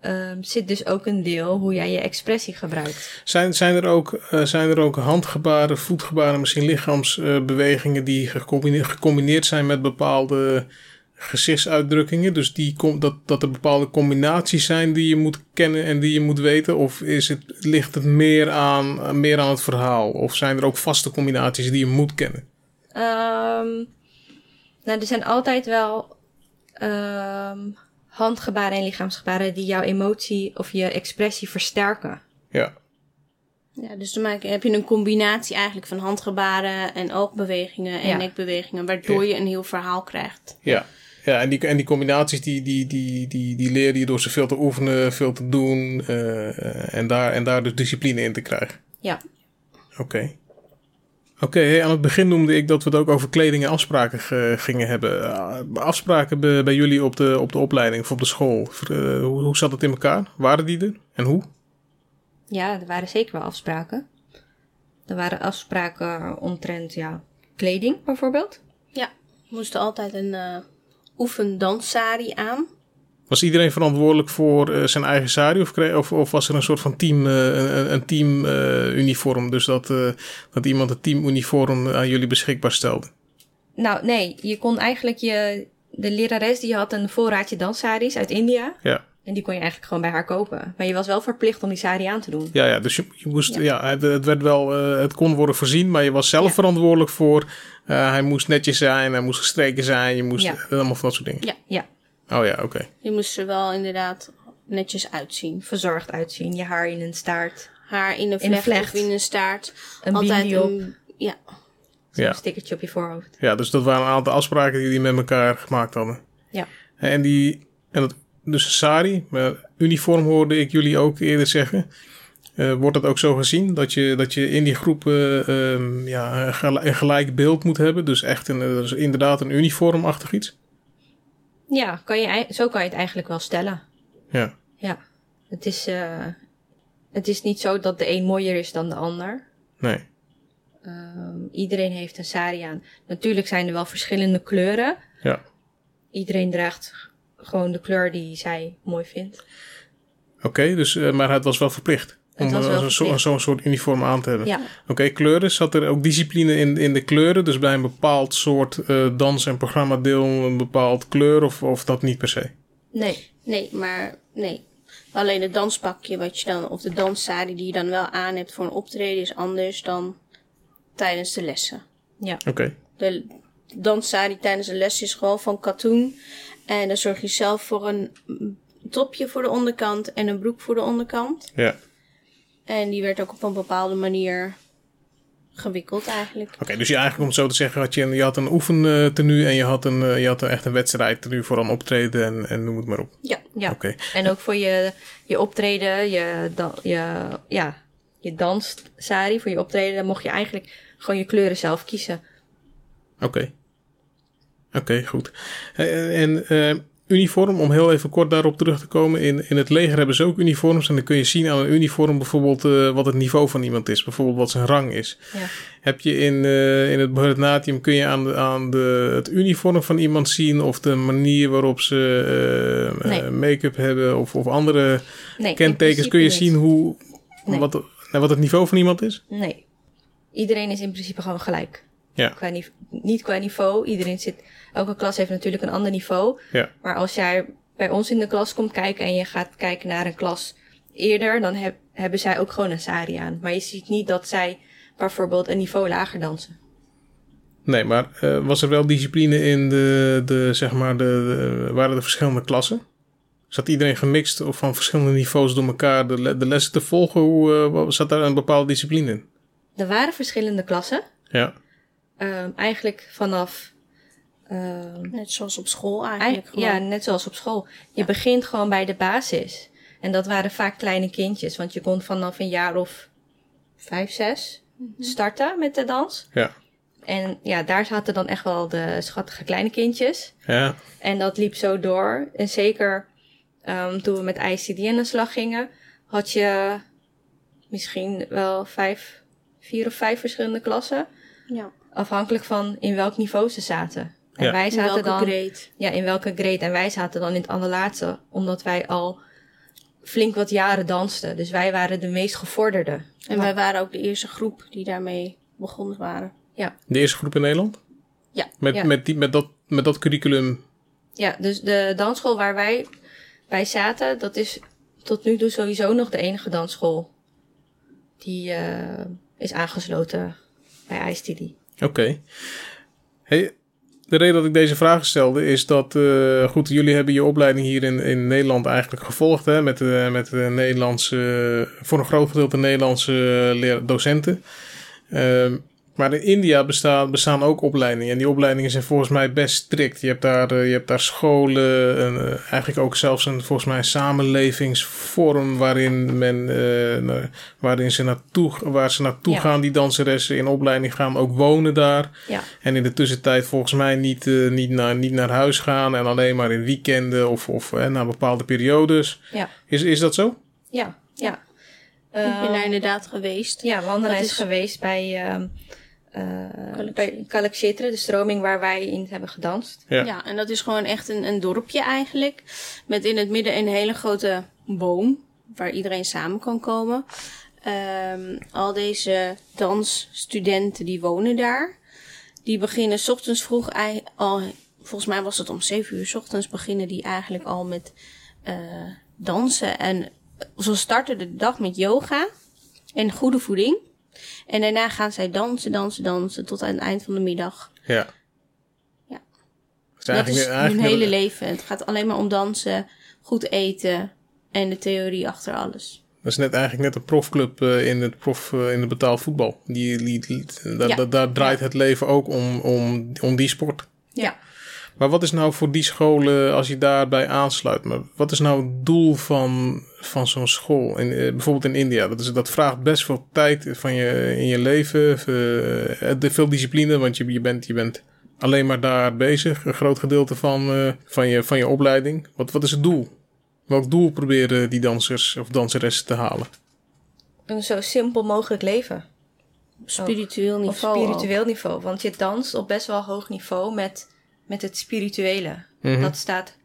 ehm, zit dus ook een deel hoe jij je expressie gebruikt. Zijn, zijn, er ook, eh, zijn er ook handgebaren, voetgebaren, misschien lichaamsbewegingen die gecombineerd, gecombineerd zijn met bepaalde gezichtsuitdrukkingen? Dus die, dat, dat er bepaalde combinaties zijn die je moet kennen en die je moet weten? Of is het, ligt het meer aan, meer aan het verhaal? Of zijn er ook vaste combinaties die je moet kennen? Ehm, nou, er zijn altijd wel ehm, handgebaren en lichaamsgebaren die jouw emotie of je expressie versterken. Ja, Ja, dus dan maak, heb je een combinatie eigenlijk van handgebaren en oogbewegingen en Ja. nekbewegingen, waardoor je een heel verhaal krijgt. ja. Ja, en die, en die combinaties die, die, die, die, die leer je door ze veel te oefenen, veel te doen eh, en, daar, en daar dus discipline in te krijgen. Ja. Oké. Oké, aan het begin noemde ik dat we het ook over kleding en afspraken ge- gingen hebben. Uh, afspraken bij, bij jullie op de, op de opleiding of op de school, uh, hoe, hoe zat het in elkaar? Waren die er en hoe? Ja, er waren zeker wel afspraken. Er waren afspraken omtrent ja, kleding bijvoorbeeld. Ja, we moesten altijd een uh, oefendanssari aan. Was iedereen verantwoordelijk voor uh, zijn eigen sari of, of, of, was er een soort van team, uh, een, een team uniform? Dus dat, dat iemand het teamuniform aan jullie beschikbaar stelde? Nou, nee. Je kon eigenlijk je... De lerares die had een voorraadje danssaris uit India. Ja. En die kon je eigenlijk gewoon bij haar kopen. Maar je was wel verplicht om die sari aan te doen. Ja, ja dus je, je moest, ja, ja het, het, werd wel, uh, het kon worden voorzien, maar je was zelf ja. verantwoordelijk voor. Uh, hij moest netjes zijn, hij moest gestreken zijn, je moest Ja. allemaal van dat soort dingen. Ja, Ja, Oh ja, oké. je moest er wel inderdaad netjes uitzien. verzorgd uitzien. Je haar in een staart. Haar in een In een vlecht, vlecht. of in een staart. Een altijd een, ja, Zo'n Ja. stickertje op je voorhoofd. Ja, dus dat waren een aantal afspraken die jullie met elkaar gemaakt hadden. Ja. En die, en dat, dus sari, maar uniform hoorde ik jullie ook eerder zeggen. Eh, wordt dat ook zo gezien? Dat je, dat je in die groep eh, ehm, ja, een gel- een gelijk beeld moet hebben? Dus echt een, dus inderdaad een uniformachtig iets? Ja, kan je, zo kan je het eigenlijk wel stellen. Ja. Ja. Het is, eh, het is niet zo dat de een mooier is dan de ander. Nee. Ehm, iedereen heeft een sari aan. Natuurlijk zijn er wel verschillende kleuren. Ja. Iedereen draagt gewoon de kleur die zij mooi vindt. Oké, dus, eh, maar het was wel verplicht. Om eh, zo'n soort uniform aan te hebben. Ja, Oké, kleuren. Zat er ook discipline in, in de kleuren? Dus bij een bepaald soort eh, dans- en programmadeel een bepaald kleur of, of dat niet per se? nee. nee, maar nee. Alleen het danspakje wat je dan, of de danssari die je dan wel aan hebt voor een optreden is anders dan tijdens de lessen. Ja, Oké. De danssari tijdens de les is gewoon van katoen. En dan zorg je zelf voor een topje voor de onderkant en een broek voor de onderkant. Ja. En die werd ook op een bepaalde manier gewikkeld eigenlijk. Oké, dus je eigenlijk om het zo te zeggen, had je, je had een oefentenu en je had, een, eh, je had een, echt een wedstrijd tenue voor een optreden en, en noem het maar op. Ja, ja. Oké. En ook voor je, je optreden, je, dan, je, ja, je danssari voor je optreden, dan mocht je eigenlijk gewoon je kleuren zelf kiezen. Oké. Oké, goed. Eh, En eh, uniform, om heel even kort daarop terug te komen. In, in het leger hebben ze ook uniforms. En dan kun je zien aan een uniform bijvoorbeeld eh, wat het niveau van iemand is. Bijvoorbeeld wat zijn rang is. Ja. Heb je in, eh, in het kun je aan, de, aan de, het uniform van iemand zien. Of de manier waarop ze eh, Nee. make-up hebben. Of, of andere Nee, kentekens. Kun je niet. zien hoe, Nee. wat, nou, wat het niveau van iemand is? Nee. Iedereen is in principe gewoon gelijk. Ja. Qua niet qua niveau. Iedereen zit. Elke klas heeft natuurlijk een ander niveau. Ja. Maar als jij bij ons in de klas komt kijken en je gaat kijken naar een klas eerder, dan heb, hebben zij ook gewoon een sari aan. Maar je ziet niet dat zij bijvoorbeeld een niveau lager dansen. Nee, maar eh, was er wel discipline in de, de zeg maar, de, de- waren er verschillende klassen? Zat iedereen gemixt of van verschillende niveaus door elkaar de, le- de lessen te volgen? Hoe eh, zat daar een bepaalde discipline in? Er waren verschillende klassen. Ja, Ehm, eigenlijk vanaf. Ehm, Net zoals op school eigenlijk. Ei- gewoon. ja, net zoals op school. Je begint gewoon bij de basis. En dat waren vaak kleine kindjes, want je kon vanaf een jaar of vijf, zes starten met de dans. ja, En ja, daar zaten dan echt wel de schattige kleine kindjes. ja. En dat liep zo door. En zeker ehm, toen we met ICD aan de slag gingen, had je misschien wel vijf, vier of vijf verschillende klassen. ja. Afhankelijk van in welk niveau ze zaten. En Ja. wij In zaten welke dan. grade? Ja, in welke grade. En wij zaten dan in het allerlaatste, omdat wij al flink wat jaren dansten. Dus wij waren de meest gevorderde. En wij waren ook de eerste groep die daarmee begonnen waren. De eerste groep in Nederland? Ja. Met, Ja. met, die, met, dat, met dat curriculum? Ja, dus de dansschool waar wij bij zaten, dat is tot nu toe sowieso nog de enige dansschool die eh, is aangesloten bij ISTD. Oké. Hey, de reden dat ik deze vragen stelde is dat, eh, goed, jullie hebben je opleiding hier in, in Nederland eigenlijk gevolgd, hè, met, de met de Nederlandse, voor een groot gedeelte Nederlandse docenten. Ehm, maar in India bestaan, bestaan ook opleidingen. En die opleidingen zijn volgens mij best strikt. Je hebt daar, eh, je hebt daar scholen, en, eh, eigenlijk ook zelfs een, volgens mij een samenlevingsvorm waarin, men, eh, waarin ze naartoe, waar ze naartoe Ja. gaan, die danseressen in opleiding gaan, ook wonen daar. Ja. En in de tussentijd volgens mij niet, niet, naar, niet naar huis gaan en alleen maar in weekenden of, of na bepaalde periodes. Ja, Is, is dat zo? ja, ja. ik ben Ehm, daar inderdaad geweest. Ja, wandelreis Dat is- geweest bij, bij Kalakshitra, de stroming waar wij in hebben gedanst. Ja. Ja. en dat is gewoon echt een, een dorpje eigenlijk. Met in het midden een hele grote boom. Waar iedereen samen kan komen. Ehm, al deze dansstudenten die wonen daar. Die beginnen 's ochtends vroeg al. Volgens mij was het om 7 uur 's ochtends beginnen die eigenlijk al met eh, dansen. En ze starten de dag met yoga en goede voeding. En daarna gaan zij dansen, dansen, dansen tot aan het eind van de middag. Ja. Ja. Dat eigenlijk, is hun hele leven. Het gaat alleen maar om dansen, goed eten en de theorie achter alles. Dat is net eigenlijk net een profclub eh, in het prof eh, in het betaald voetbal. Die, die, Ja. daar draait het leven ook om, om, om die sport. Ja. Maar wat is nou voor die scholen, als je daarbij aansluit, maar wat is nou het doel van, van zo'n school? In, eh, bijvoorbeeld in India, dat, is, dat vraagt best veel tijd van je, in je leven, eh, eh, veel discipline, want je, je, bent, je bent alleen maar daar bezig, een groot gedeelte van, eh, van, je, van je opleiding. Wat, wat is het doel? Welk doel proberen die dansers of danseressen te halen? Een zo simpel mogelijk leven. Op spiritueel Op niveau. spiritueel niveau. Want je danst op best wel hoog niveau met, met het spirituele. Mhm. Dat staat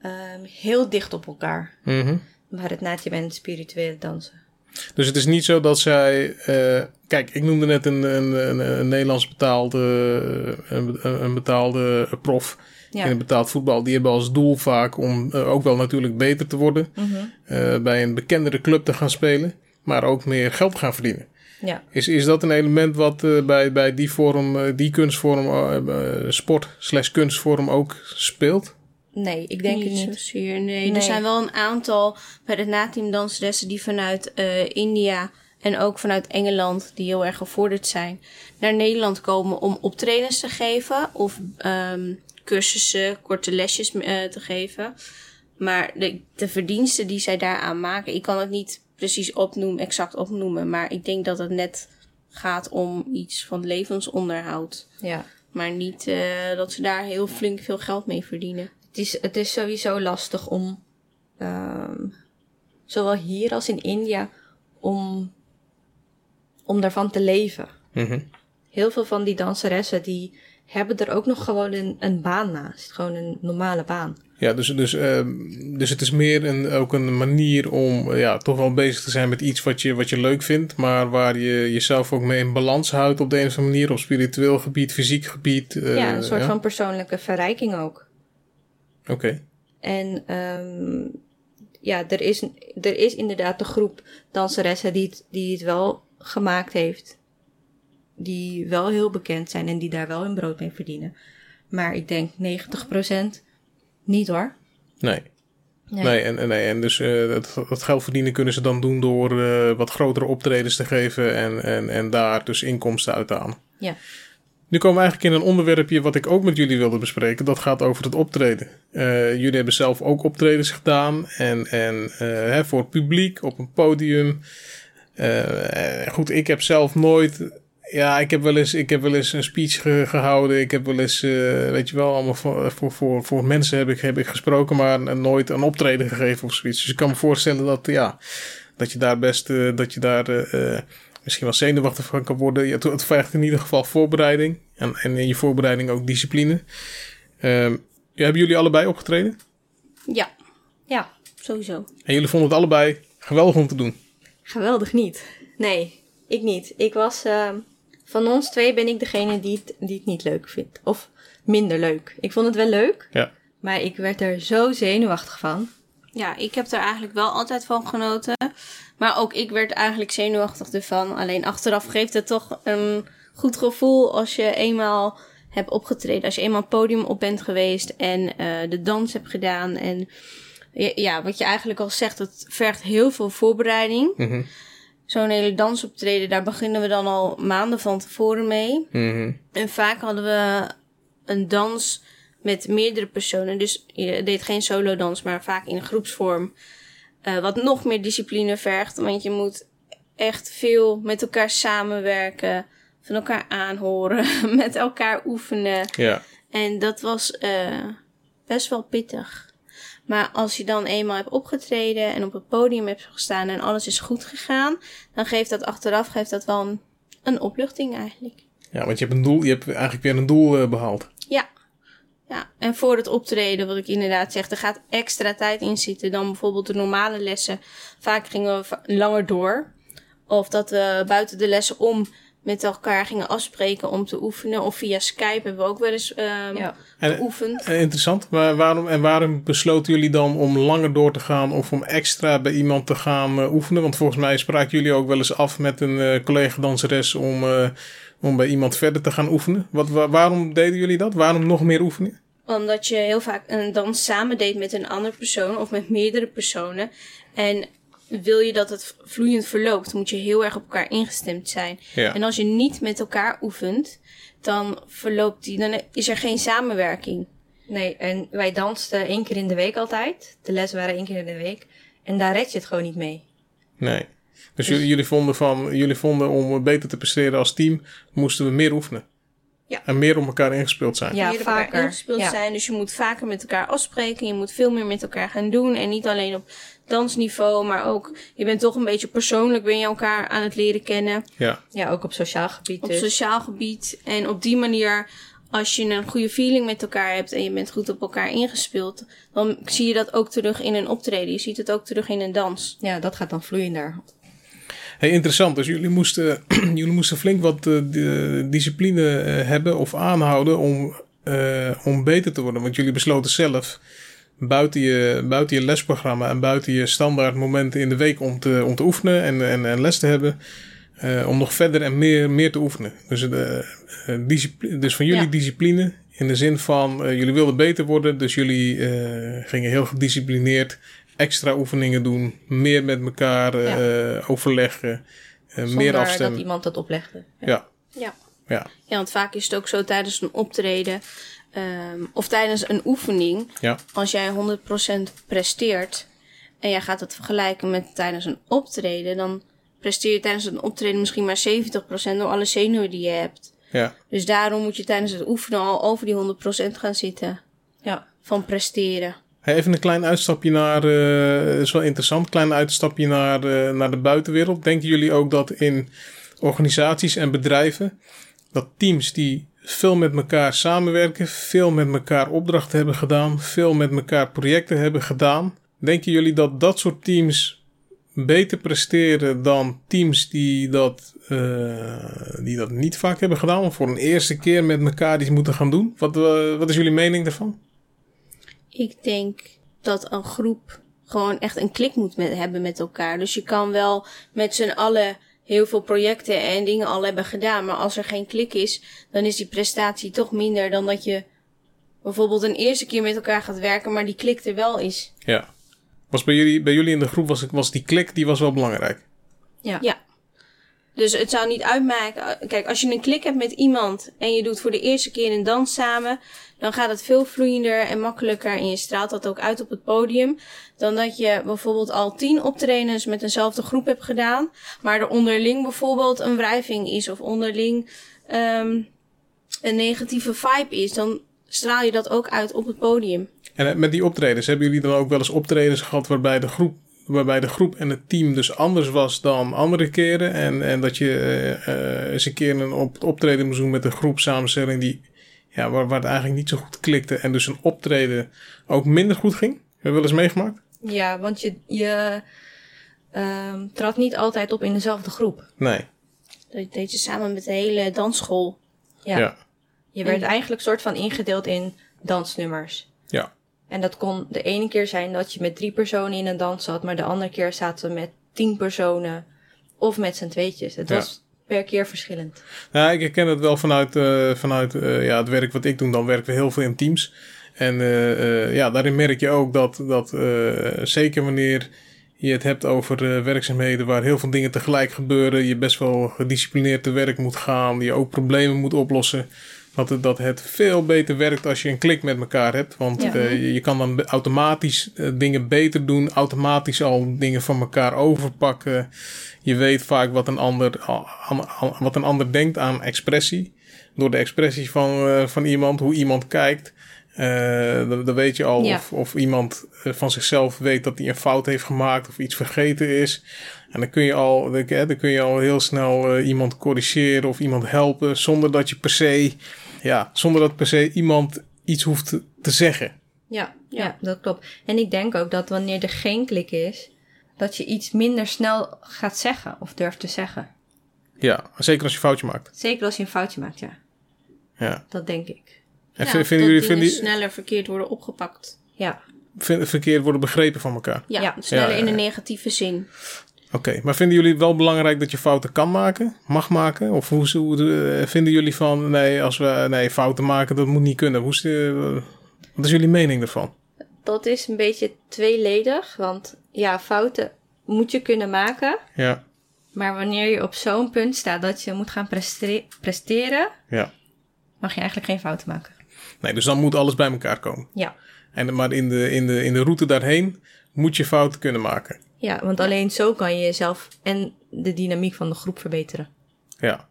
ehm, heel dicht op elkaar. Mhm. Bharatnatyam en spirituele dansen. Dus het is niet zo dat zij. eh, kijk, ik noemde net een, een, een, een Nederlands betaalde, een, een betaalde prof Ja. in het betaald voetbal. Die hebben als doel vaak om eh, ook wel natuurlijk beter te worden. Mhm. eh, bij een bekendere club te gaan spelen. Maar ook meer geld te gaan verdienen. Ja. Is, is dat een element wat bij, bij die vorm, die kunstvorm, sport slash kunstvorm ook speelt? Nee, ik denk het niet. niet. zozeer, nee. Nee. Er zijn wel een aantal bij het nateam danseressen die vanuit eh, India en ook vanuit Engeland, die heel erg gevorderd zijn, naar Nederland komen om optredens te geven of ehm, cursussen, korte lesjes eh, te geven. Maar de, de verdiensten die zij daaraan maken, ik kan het niet precies opnoemen, exact opnoemen, maar ik denk dat het net gaat om iets van levensonderhoud. Ja. Maar niet eh, dat ze daar heel flink veel geld mee verdienen. Het is, het is sowieso lastig om, ehm, zowel hier als in India, om, om daarvan te leven. Mhm. Heel veel van die danseressen die hebben er ook nog gewoon een, een baan naast. Gewoon een normale baan. Ja, dus, dus, ehm, dus het is meer een, ook een manier om eh, ja, toch wel bezig te zijn met iets wat je, wat je leuk vindt, maar waar je jezelf ook mee in balans houdt op de een of andere manier, op spiritueel gebied, fysiek gebied. eh, ja, een soort van persoonlijke verrijking ook. Oké. En ehm, ja, er is, er is inderdaad de groep danseressen die het, die het wel gemaakt heeft. die wel heel bekend zijn en die daar wel hun brood mee verdienen. Maar ik denk 90% niet hoor. Nee. Nee. Nee, en, en, nee, en dus eh dat, dat geld verdienen kunnen ze dan doen door eh, wat grotere optredens te geven en, en, en daar dus inkomsten uit te halen. Ja. Nu komen we eigenlijk in een onderwerpje wat ik ook met jullie wilde bespreken. Dat gaat over het optreden. Eh, jullie hebben zelf ook optredens gedaan en, en eh, hè, voor het publiek op een podium. Eh, goed, ik heb zelf nooit. Ja, ik heb wel eens, ik heb wel eens een speech ge- gehouden. Ik heb wel eens, weet je wel, allemaal voor, voor, voor, voor mensen heb ik, heb ik gesproken, maar nooit een optreden gegeven of zoiets. Dus ik kan me voorstellen dat, ja, dat je daar best, dat je daar misschien wel zenuwachtig van kan worden. Ja, het, vergt in ieder geval voorbereiding en, en in je voorbereiding ook discipline. Ehm, ja, hebben jullie allebei opgetreden? Ja, Ja, sowieso. En jullie vonden het allebei geweldig om te doen. geweldig niet. Nee, ik niet. Ik was, ehm, van ons twee ben ik degene die het, die het niet leuk vindt. Of minder leuk. Ik vond het wel leuk, Ja. maar ik werd er zo zenuwachtig van. Ja, ik heb er eigenlijk wel altijd van genoten. Maar ook ik werd eigenlijk zenuwachtig ervan. Alleen achteraf geeft het toch een goed gevoel als je eenmaal hebt opgetreden. Als je eenmaal het podium op bent geweest en eh, de dans hebt gedaan. En ja, wat je eigenlijk al zegt, het vergt heel veel voorbereiding. Mhm. Zo'n hele dansoptreden, daar beginnen we dan al maanden van tevoren mee. Mhm. En vaak hadden we een dans met meerdere personen. Dus je deed geen solo dans, maar vaak in groepsvorm. Eh, wat nog meer discipline vergt. Want je moet echt veel met elkaar samenwerken. Van elkaar aanhoren. met elkaar oefenen. Ja. En dat was eh, best wel pittig. Maar als je dan eenmaal hebt opgetreden en op het podium hebt gestaan en alles is goed gegaan, dan geeft dat achteraf geeft dat wel een, een opluchting eigenlijk. ja, want je hebt een doel, je hebt eigenlijk weer een doel eh, behaald. Ja. En voor het optreden, wat ik inderdaad zeg, er gaat extra tijd in zitten dan bijvoorbeeld de normale lessen. Vaak gingen we langer door. Of dat we buiten de lessen om met elkaar gingen afspreken om te oefenen. Of via Skype hebben we ook wel eens ehm Ja. En, geoefend. Eh, Interessant. Maar waarom, en waarom besloten jullie dan om langer door te gaan of om extra bij iemand te gaan eh, oefenen? Want volgens mij spraken jullie ook wel eens af met een eh, collega-danseres om, eh, om bij iemand verder te gaan oefenen. Wat, wa- waarom deden jullie dat? Waarom nog meer oefenen? Omdat je heel vaak een dans samen deed met een andere persoon of met meerdere personen. En wil je dat het vloeiend verloopt, moet je heel erg op elkaar ingestemd zijn. Ja. En als je niet met elkaar oefent, dan verloopt die, dan is er geen samenwerking. Nee, en wij dansten één keer in de week altijd. De les waren één keer in de week. En daar red je het gewoon niet mee. Nee. Dus, jullie, jullie, vonden van, jullie vonden om beter te presteren als team, moesten we meer oefenen. Ja. En meer op elkaar ingespeeld zijn. Ja, meer op elkaar vaker. ingespeeld Ja. zijn. Dus je moet vaker met elkaar afspreken. Je moet veel meer met elkaar gaan doen. En niet alleen op dansniveau, maar ook, je bent toch een beetje persoonlijk, ben je elkaar aan het leren kennen. Ja. Ja, ook op sociaal gebied Op dus. sociaal gebied. En op die manier, als je een goede feeling met elkaar hebt en je bent goed op elkaar ingespeeld, dan zie je dat ook terug in een optreden. Je ziet het ook terug in een dans. Ja, dat gaat dan vloeiender. Hey, interessant. Dus jullie moesten, jullie moesten flink wat eh, de discipline eh, hebben of aanhouden om, eh, om beter te worden. Want jullie besloten zelf buiten je, buiten je lesprogramma en buiten je standaard momenten in de week om te, om te oefenen en, en, en les te hebben. eh, om nog verder en meer, meer te oefenen. Dus, de, eh, discipline, dus van jullie Ja. discipline in de zin van eh, jullie wilden beter worden. Dus jullie eh, gingen heel gedisciplineerd extra oefeningen doen. Meer met elkaar eh, overleggen. eh, meer Zonder afstemmen. dat iemand dat oplegde. Ja, Ja. ja, Ja, want vaak is het ook zo tijdens een optreden ehm, of tijdens een oefening. ja. Als jij 100% presteert en jij gaat het vergelijken met tijdens een optreden, dan presteer je tijdens een optreden misschien maar 70% door alle zenuwen die je hebt. ja. Dus daarom moet je tijdens het oefenen al over die 100% gaan zitten Ja. van presteren. Even een klein uitstapje naar, eh is wel interessant, klein uitstapje naar, eh, naar de buitenwereld. Denken jullie ook dat in organisaties en bedrijven, dat teams die veel met elkaar samenwerken, veel met elkaar opdrachten hebben gedaan, veel met elkaar projecten hebben gedaan, denken jullie dat dat soort teams beter presteren dan teams die dat, eh, die dat niet vaak hebben gedaan, of voor een eerste keer met elkaar iets moeten gaan doen? Wat, wat is jullie mening daarvan? Ik denk dat een groep gewoon echt een klik moet met, hebben met elkaar. Dus je kan wel met z'n allen heel veel projecten en dingen al hebben gedaan. Maar als er geen klik is, dan is die prestatie toch minder dan dat je bijvoorbeeld een eerste keer met elkaar gaat werken, maar die klik er wel is. Ja. Was bij jullie, bij jullie in de groep was, het- was die klik die was wel belangrijk. Ja. Ja. Dus het zou niet uitmaken. Kijk, als je een klik hebt met iemand en je doet voor de eerste keer een dans samen, dan gaat het veel vloeiender en makkelijker en je straalt dat ook uit op het podium. Dan dat je bijvoorbeeld al tien optredens met eenzelfde groep hebt gedaan, maar er onderling bijvoorbeeld een wrijving is of onderling ehm, een negatieve vibe is. Dan straal je dat ook uit op het podium. En eh, met die optredens, hebben jullie dan ook wel eens optredens gehad waarbij de groep, waarbij de groep en het team dus anders was dan andere keren? En, en dat je eh, eh, eens een keer een op, optreden moest doen met een groep samenstelling die, ja, waar, waar het eigenlijk niet zo goed klikte en dus een optreden ook minder goed ging? Heb je wel eens meegemaakt? Ja, want je, je ehm trad niet altijd op in dezelfde groep. Nee. Dat deed je samen met de hele dansschool. Ja. Ja. Je werd En- eigenlijk soort van ingedeeld in dansnummers. Ja. En dat kon de ene keer zijn dat je met drie personen in een dans zat, maar de andere keer zaten we met tien personen of met z'n tweetjes. Het Ja. was per keer verschillend. Ja, ik herken het wel vanuit, eh, vanuit eh, ja, het werk wat ik doe. Dan werken we heel veel in teams. En eh, ja, daarin merk je ook dat, dat zeker wanneer je het hebt over werkzaamheden waar heel veel dingen tegelijk gebeuren, je best wel gedisciplineerd te werk moet gaan, je ook problemen moet oplossen. Dat het, dat het veel beter werkt als je een klik met elkaar hebt. Want Ja. eh, je, je kan dan automatisch eh, dingen beter doen, automatisch al dingen van elkaar overpakken. Je weet vaak wat een ander, wat een ander denkt aan expressie. Door de expressie van, eh, van iemand, hoe iemand kijkt. dan, weet je al Ja. of, of iemand van zichzelf weet dat hij een fout heeft gemaakt of iets vergeten is. En dan kun je al, dan, dan kun je al heel snel iemand corrigeren of iemand helpen. Zonder dat je per se, ja, zonder dat per se iemand iets hoeft te, te zeggen. Ja, Ja. ja. dat klopt. En ik denk ook dat wanneer er geen klik is, dat je iets minder snel gaat zeggen of durft te zeggen. Ja, zeker als je een foutje maakt. Zeker als je een foutje maakt, ja. Ja. Dat denk ik. En Ja, vinden jullie, dingen vinden, jullie- sneller verkeerd worden opgepakt. Ja. verkeerd worden begrepen van elkaar? Ja, Ja. sneller Ja, ja, in een negatieve zin. Oké, maar vinden jullie het wel belangrijk dat je fouten kan maken, mag maken? Of hoe, hoe eh, vinden jullie van, nee, als we nee, fouten maken, dat moet niet kunnen? Hoe is de, wat is jullie mening ervan? Dat is een beetje tweeledig, want ja, fouten moet je kunnen maken. Ja, Maar wanneer je op zo'n punt staat dat je moet gaan prestere- presteren, ja. mag je eigenlijk geen fouten maken. Nee, dus dan moet alles bij elkaar komen. Ja. En, maar in de, in, de, in de route daarheen moet je fouten kunnen maken. Ja, want alleen zo kan je jezelf en de dynamiek van de groep verbeteren. Ja,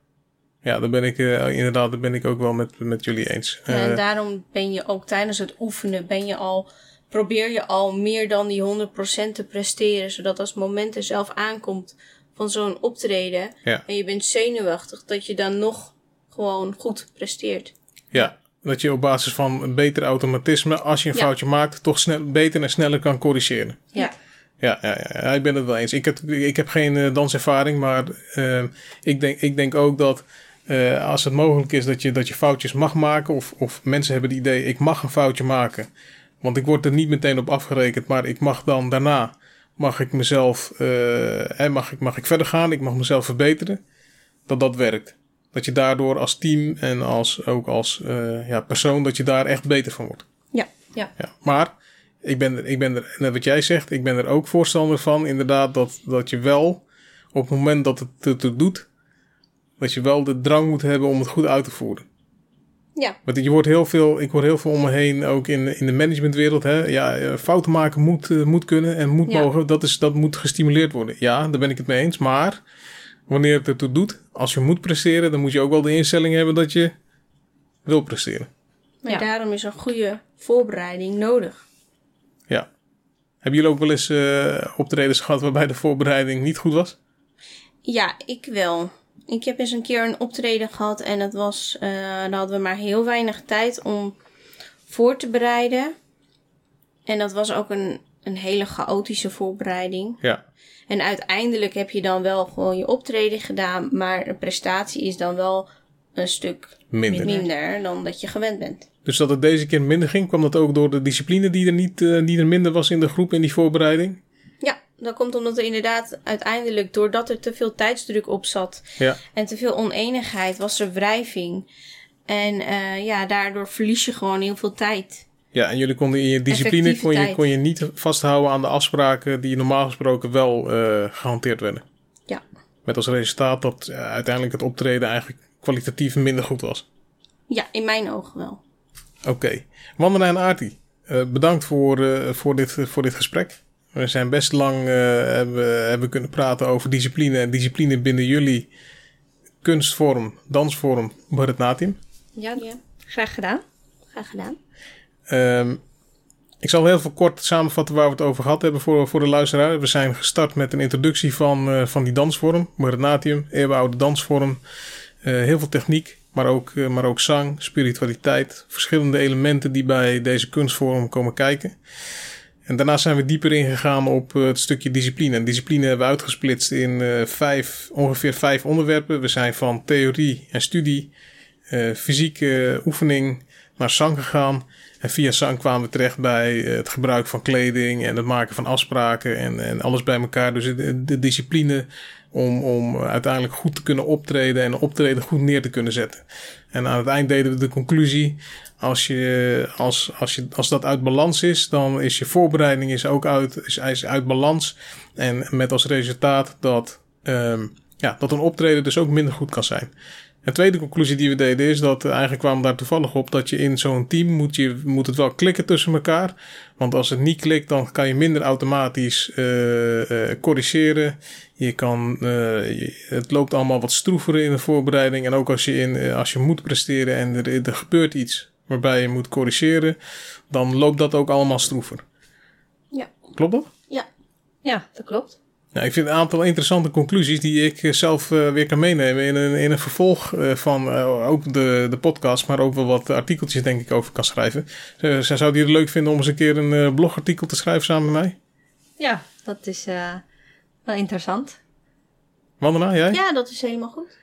ja daar ben ik eh, inderdaad daar ben ik ook wel met, met jullie eens. Ja, Eh, en daarom ben je ook tijdens het oefenen, ben je al, probeer je al meer dan die 100% te presteren. Zodat als het moment er zelf aankomt van zo'n optreden Ja. en je bent zenuwachtig, dat je dan nog gewoon goed presteert. Ja, dat je op basis van een beter automatisme, als je een Ja. foutje maakt, toch snel, beter en sneller kan corrigeren. Ja. Ja, ja, ja, ik ben het wel eens. Ik heb, ik heb geen eh, danservaring, maar eh, ik, denk, ik denk ook dat eh, als het mogelijk is dat je, dat je foutjes mag maken, of, of mensen hebben het idee, ik mag een foutje maken, want ik word er niet meteen op afgerekend, maar ik mag dan daarna, mag ik mezelf, eh, hè, mag, ik, mag ik verder gaan, ik mag mezelf verbeteren, dat dat werkt. Dat je daardoor als team en als, ook als eh, ja, persoon, dat je daar echt beter van wordt. Ja. Ja. Ja, maar ik ben, er, ik ben er, net wat jij zegt, ik ben er ook voorstander van, inderdaad, dat, dat je wel op het moment dat het het doet, dat je wel de drang moet hebben om het goed uit te voeren. Ja. Want je hoort heel veel, ik hoor heel veel om me heen, ook in, in de managementwereld, hè, ja, eh, fouten maken moet, eh, moet kunnen en moet Ja. mogen, dat, is, dat moet gestimuleerd worden. Ja, daar ben ik het mee eens, maar wanneer het ertoe doet, als je moet presteren, dan moet je ook wel de instelling hebben dat je wil presteren. Maar Ja. daarom is een goede voorbereiding nodig. Ja. Hebben jullie ook wel eens eh, optredens gehad waarbij de voorbereiding niet goed was? Ja, ik wel. Ik heb eens een keer een optreden gehad en dat was, eh daar hadden we maar heel weinig tijd om voor te bereiden. En dat was ook een, een hele chaotische voorbereiding. Ja. En uiteindelijk heb je dan wel gewoon je optreden gedaan, maar de prestatie is dan wel een stuk Minder. minder dan dat je gewend bent. Dus dat het deze keer minder ging, kwam dat ook door de discipline die er, niet, eh, die er minder was in de groep in die voorbereiding? Ja, dat komt omdat er inderdaad uiteindelijk, doordat er te veel tijdsdruk op zat Ja. en te veel oneenigheid, was er wrijving. En eh, ja, daardoor verlies je gewoon heel veel tijd. Ja, en jullie konden in je discipline kon je, kon je niet vasthouden aan de afspraken die normaal gesproken wel eh, gehanteerd werden. Ja. Met als resultaat dat uiteindelijk het optreden eigenlijk kwalitatief minder goed was. Ja, in mijn ogen wel. Oké. Wandela en Aarti, eh, bedankt voor, eh, voor, dit, voor dit gesprek. We zijn best lang eh, hebben, hebben kunnen praten over discipline en discipline binnen jullie kunstvorm, dansvorm, Bharatanatyam. Ja, Ja, graag gedaan. graag gedaan. Ehm, ik zal heel veel kort samenvatten waar we het over gehad hebben voor, voor de luisteraar. We zijn gestart met een introductie van, eh, van die dansvorm, Bharatanatyam, eeuwenoude dansvorm. Eh, heel veel techniek, maar ook, eh, maar ook zang, spiritualiteit, verschillende elementen die bij deze kunstvorm komen kijken. En daarna zijn we dieper ingegaan op eh, het stukje discipline. En discipline hebben we uitgesplitst in eh, vijf, ongeveer vijf onderwerpen. We zijn van theorie en studie, eh, fysieke oefening naar zang gegaan. En via zang kwamen we terecht bij eh, het gebruik van kleding en het maken van afspraken en, en alles bij elkaar. Dus de, de discipline om, om uiteindelijk goed te kunnen optreden en optreden goed neer te kunnen zetten. En aan het eind deden we de conclusie. Als, je, als, als, je, als dat uit balans is, dan is je voorbereiding is ook uit, is, is uit balans. En met als resultaat dat, ehm, ja, dat een optreden dus ook minder goed kan zijn. Een tweede conclusie die we deden is dat eh, eigenlijk kwamen we daar toevallig op dat je in zo'n team moet, je, moet het wel klikken tussen elkaar. Want als het niet klikt, dan kan je minder automatisch eh, eh, corrigeren. Je kan, het loopt allemaal wat stroever in de voorbereiding. En ook als je, in, als je moet presteren en er, er gebeurt iets waarbij je moet corrigeren, dan loopt dat ook allemaal stroever. Ja. Klopt dat? Ja, dat klopt. Ja, ik vind een aantal interessante conclusies die ik eh, zelf eh, weer kan meenemen in een, in een vervolg eh, van ook de, de podcast, maar ook wel wat artikeltjes denk ik over kan schrijven. Zou die het leuk vinden om eens een keer een blogartikel te schrijven samen met mij? Ja, dat is wel interessant. Wandela, jij? Ja, dat is helemaal goed.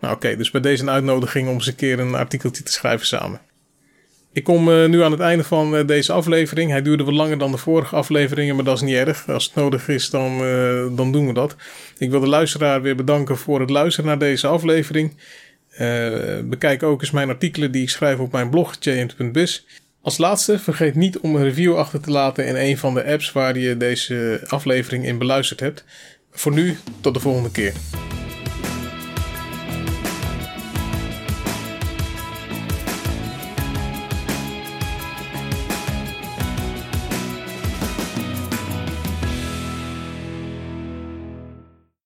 Nou oké, dus bij deze een uitnodiging om eens een keer een artikeltje te schrijven samen. Ik kom eh, nu aan het einde van eh, deze aflevering. Hij duurde wat langer dan de vorige afleveringen, maar dat is niet erg. Als het nodig is, dan, eh, dan doen we dat. Ik wil de luisteraar weer bedanken voor het luisteren naar deze aflevering. Bekijk ook eens mijn artikelen die ik schrijf op mijn blog, jant.biz. Als laatste, vergeet niet om een review achter te laten in een van de apps waar je deze aflevering in beluisterd hebt. Voor nu, tot de volgende keer.